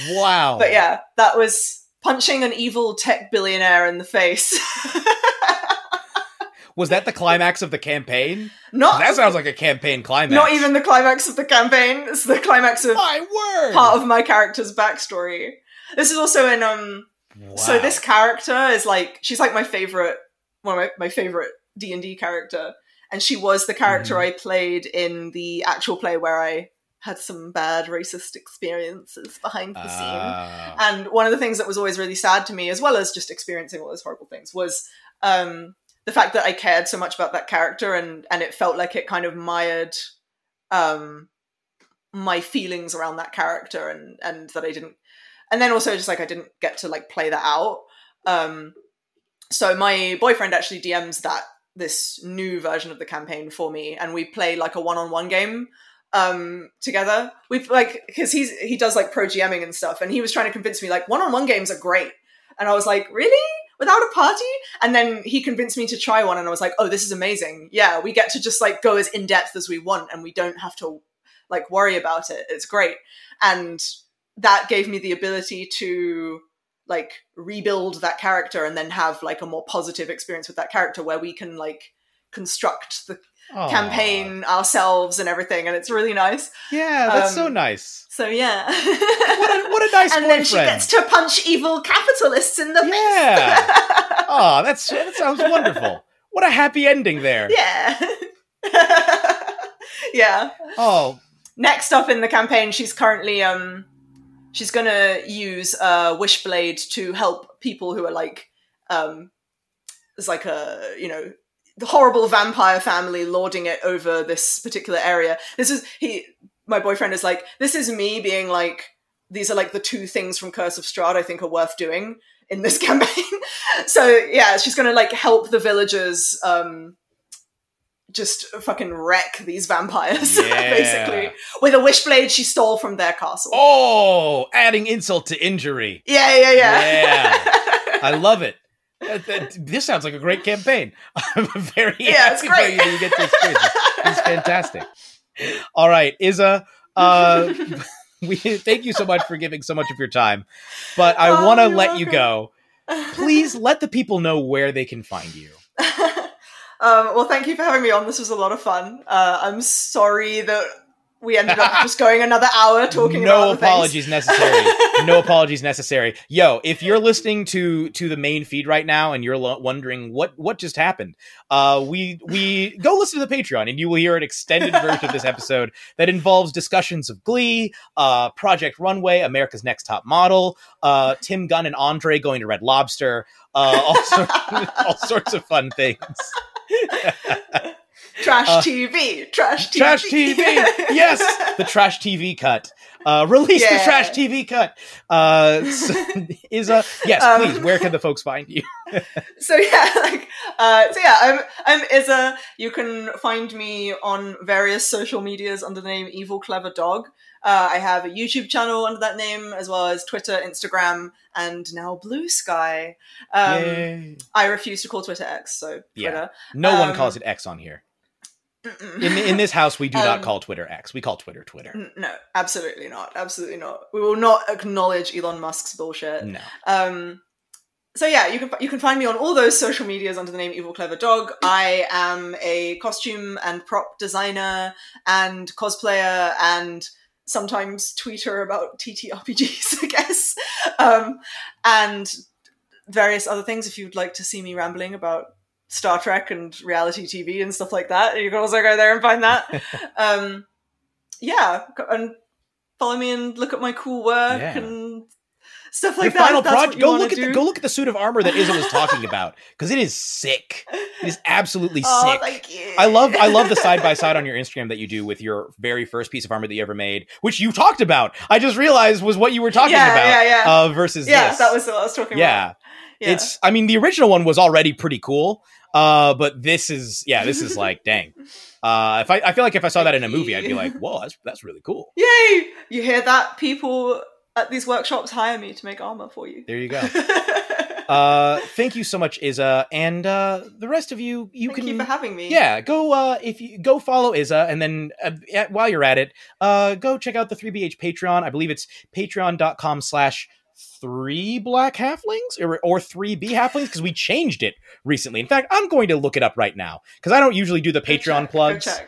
wow. But yeah, that was punching an evil tech billionaire in the face. was that the climax of the campaign? not That sounds like a campaign climax. not even the climax of the campaign. It's the climax of My word. part of my character's backstory. This is also in um wow. so this character is like she's like my favorite one of my, my favorite D&D character and she was the character Mhm. I played in the actual play where I had some bad racist experiences behind the scene. Ah. And one of the things that was always really sad to me, as well as just experiencing all those horrible things, was um, the fact that I cared so much about that character, and and it felt like it kind of mired um, my feelings around that character, and and that I didn't, and then also just like I didn't get to like play that out. Um, so my boyfriend actually DMs that this new version of the campaign for me, and we play like a one-on-one game um together. We've like because he's he does like pro gming and stuff and he was trying to convince me like one-on-one games are great. And i was like really? Without a party? And then he convinced me to try one and i was like oh this is amazing. Yeah we get to just like go as in-depth as we want and we don't have to like worry about it. It's great. And that gave me the ability to like rebuild that character and then have like a more positive experience with that character where we can like construct the Aw. campaign ourselves and everything and it's really nice Yeah, that's so Um, nice. so yeah What a, what a nice and boyfriend. then she gets to punch evil capitalists in the Yeah. face oh, that's that sounds wonderful. What a happy ending there. yeah yeah Oh, next up in the campaign she's currently um she's gonna use a wishblade to help people who are like um there's like a you know the horrible vampire family lording it over this particular area. This is he my boyfriend is like this is me being like these are like the two things from curse of strahd i think are worth doing in this campaign. So yeah she's gonna like help the villagers um just fucking wreck these vampires Yeah. basically with a wishblade she stole from their castle Oh, adding insult to injury. yeah yeah yeah Yeah. I love it. Uh, This sounds like a great campaign. I'm very Yeah, it's happy great. for you to get to experience it. It's fantastic. All right, Isa, uh, we thank you so much for giving so much of your time, but I Oh, want to let you go. Please let the people know where they can find you. Um, well, thank you for having me on. This was a lot of fun. Uh, I'm sorry that we ended up just going another hour talking about no other things. apologies necessary no apologies necessary yo if you're listening to to the main feed right now and you're lo- wondering what what just happened uh we we go listen to the patreon and you will hear an extended version of this episode that involves discussions of glee uh project runway america's next top model uh tim gunn and andre going to red lobster uh all, sorts, all sorts of fun things Trash Uh, TV, trash TV, Trash TV. Yes, the trash TV cut. Uh, release the trash TV cut. Uh, so- is a yes, Um, please. Where can the folks find you? so yeah, like uh, so yeah, I'm I'm Isa. You can find me on various social medias under the name Evil Clever Dog. Uh, I have a YouTube channel under that name, as well as Twitter, Instagram, and now Blue Sky. Um, I refuse to call Twitter X, so Yeah. Twitter. No one um, calls it X on here. In in this house, we do not Um, call Twitter X. We call Twitter Twitter. No, absolutely not. Absolutely not. We will not acknowledge Elon Musk's bullshit. No. Um, so yeah, you can you can find me on all those social medias under the name Evil Clever Dog. I am a costume and prop designer and cosplayer and sometimes tweeter about TTRPGs, I guess, um, and various other things. If you'd like to see me rambling about Star Trek and reality TV and stuff like that, you can also go there and find that. um, yeah, and follow me and look at my cool work Yeah. and stuff Your like that. final if that's what project. Go look at do. the go look at the suit of armor that Isa was talking about because it is sick. It is absolutely Oh, sick. thank you. I love I love the side by side on your Instagram that you do with your very first piece of armor that you ever made, which you talked about. I just realized was what you were talking Yeah, about. yeah, yeah. Uh, versus yeah, this. that was what I was talking yeah. about. Yeah. It's I mean the original one was already pretty cool. Uh, but this is yeah, this is like dang. Uh, if I I feel like if I saw that in a movie, I'd be like, whoa, that's that's really cool. Yay! You hear that? People at these workshops hire me to make armor for you. There you go. Uh, thank you so much, Isa, and uh, the rest of you, you Thank can you for having me. Yeah, go uh if you go follow Isa and then uh, while you're at it, uh go check out the 3BH Patreon. I believe it's patreon.com slash three black halflings or, or three B halflings because we changed it recently. In fact, I'm going to look it up right now because I don't usually do the Go Patreon check, plugs.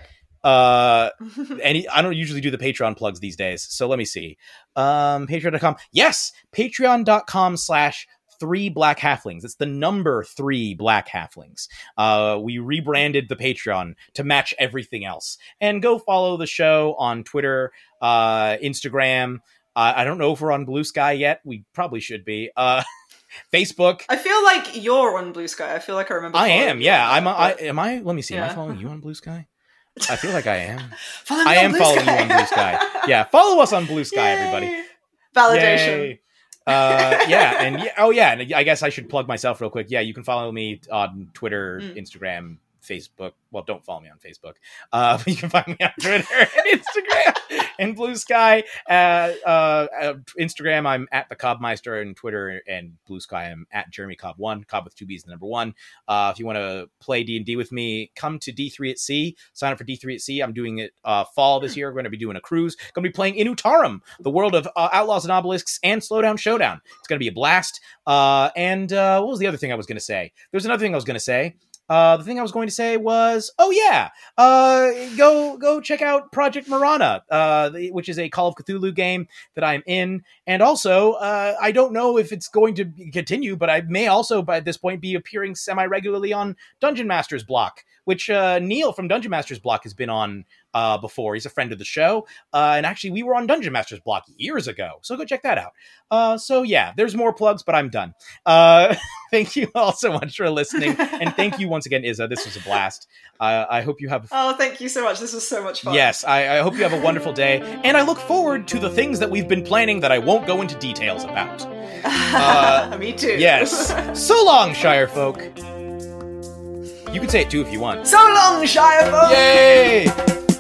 Uh any I don't usually do the Patreon plugs these days. So let me see. Um patreon.com. Yes, patreon.com slash three black halflings. It's the number three black halflings. Uh we rebranded the Patreon to match everything else. And go follow the show on Twitter, uh Instagram. Uh, I don't know if we're on Blue Sky yet. We probably should be. Uh Facebook. I feel like you're on Blue Sky. I feel like I remember. I am, yeah. I'm. I am. I. Let me see. Am I Yeah. following you on Blue Sky? I feel like I am. I am following Sky. you on Blue Sky. Yeah, follow us on Blue Sky, everybody. Validation. Yay. Uh, yeah, and yeah, oh yeah, and I guess I should plug myself real quick. Yeah, you can follow me on Twitter, Mm. Instagram, Facebook. Well, don't follow me on Facebook. Uh, but you can find me on Twitter and Instagram and Blue Sky. Uh, uh, uh, Instagram, I'm at the Cobmeister, and Twitter and Blue Sky, I'm at Jeremy Cobb One. Cobb with two B's, the number one. Uh, if you want to play D and D with me, come to D3 at Sea. Sign up for D3 at Sea. I'm doing it uh, fall this year. We're going to be doing a cruise. Going to be playing Inutarum, the world of uh, Outlaws and Obelisks, and Slowdown Showdown. It's going to be a blast. Uh, and uh, what was the other thing I was going to say? There's another thing I was going to say. Uh, the thing I was going to say was, oh yeah, uh, go go check out Project Marana, uh, which is a Call of Cthulhu game that I'm in, and also uh, I don't know if it's going to continue, but I may also by this point be appearing semi regularly on Dungeon Masters Block, which uh, Neil from Dungeon Masters Block has been on uh, before. He's a friend of the show. Uh, and actually, we were on Dungeon Masters block years ago. So go check that out. Uh, so yeah, there's more plugs, but I'm done. Uh, thank you all so much for listening. and thank you once again, Isa. This was a blast. Uh, I hope you have. Oh, thank you so much. This was so much fun. Yes, I, I hope you have a wonderful day. And I look forward to the things that we've been planning that I won't go into details about. Uh, Me too. Yes. So long, Shire folk. You can say it too if you want. so long, Shire folk. Yay!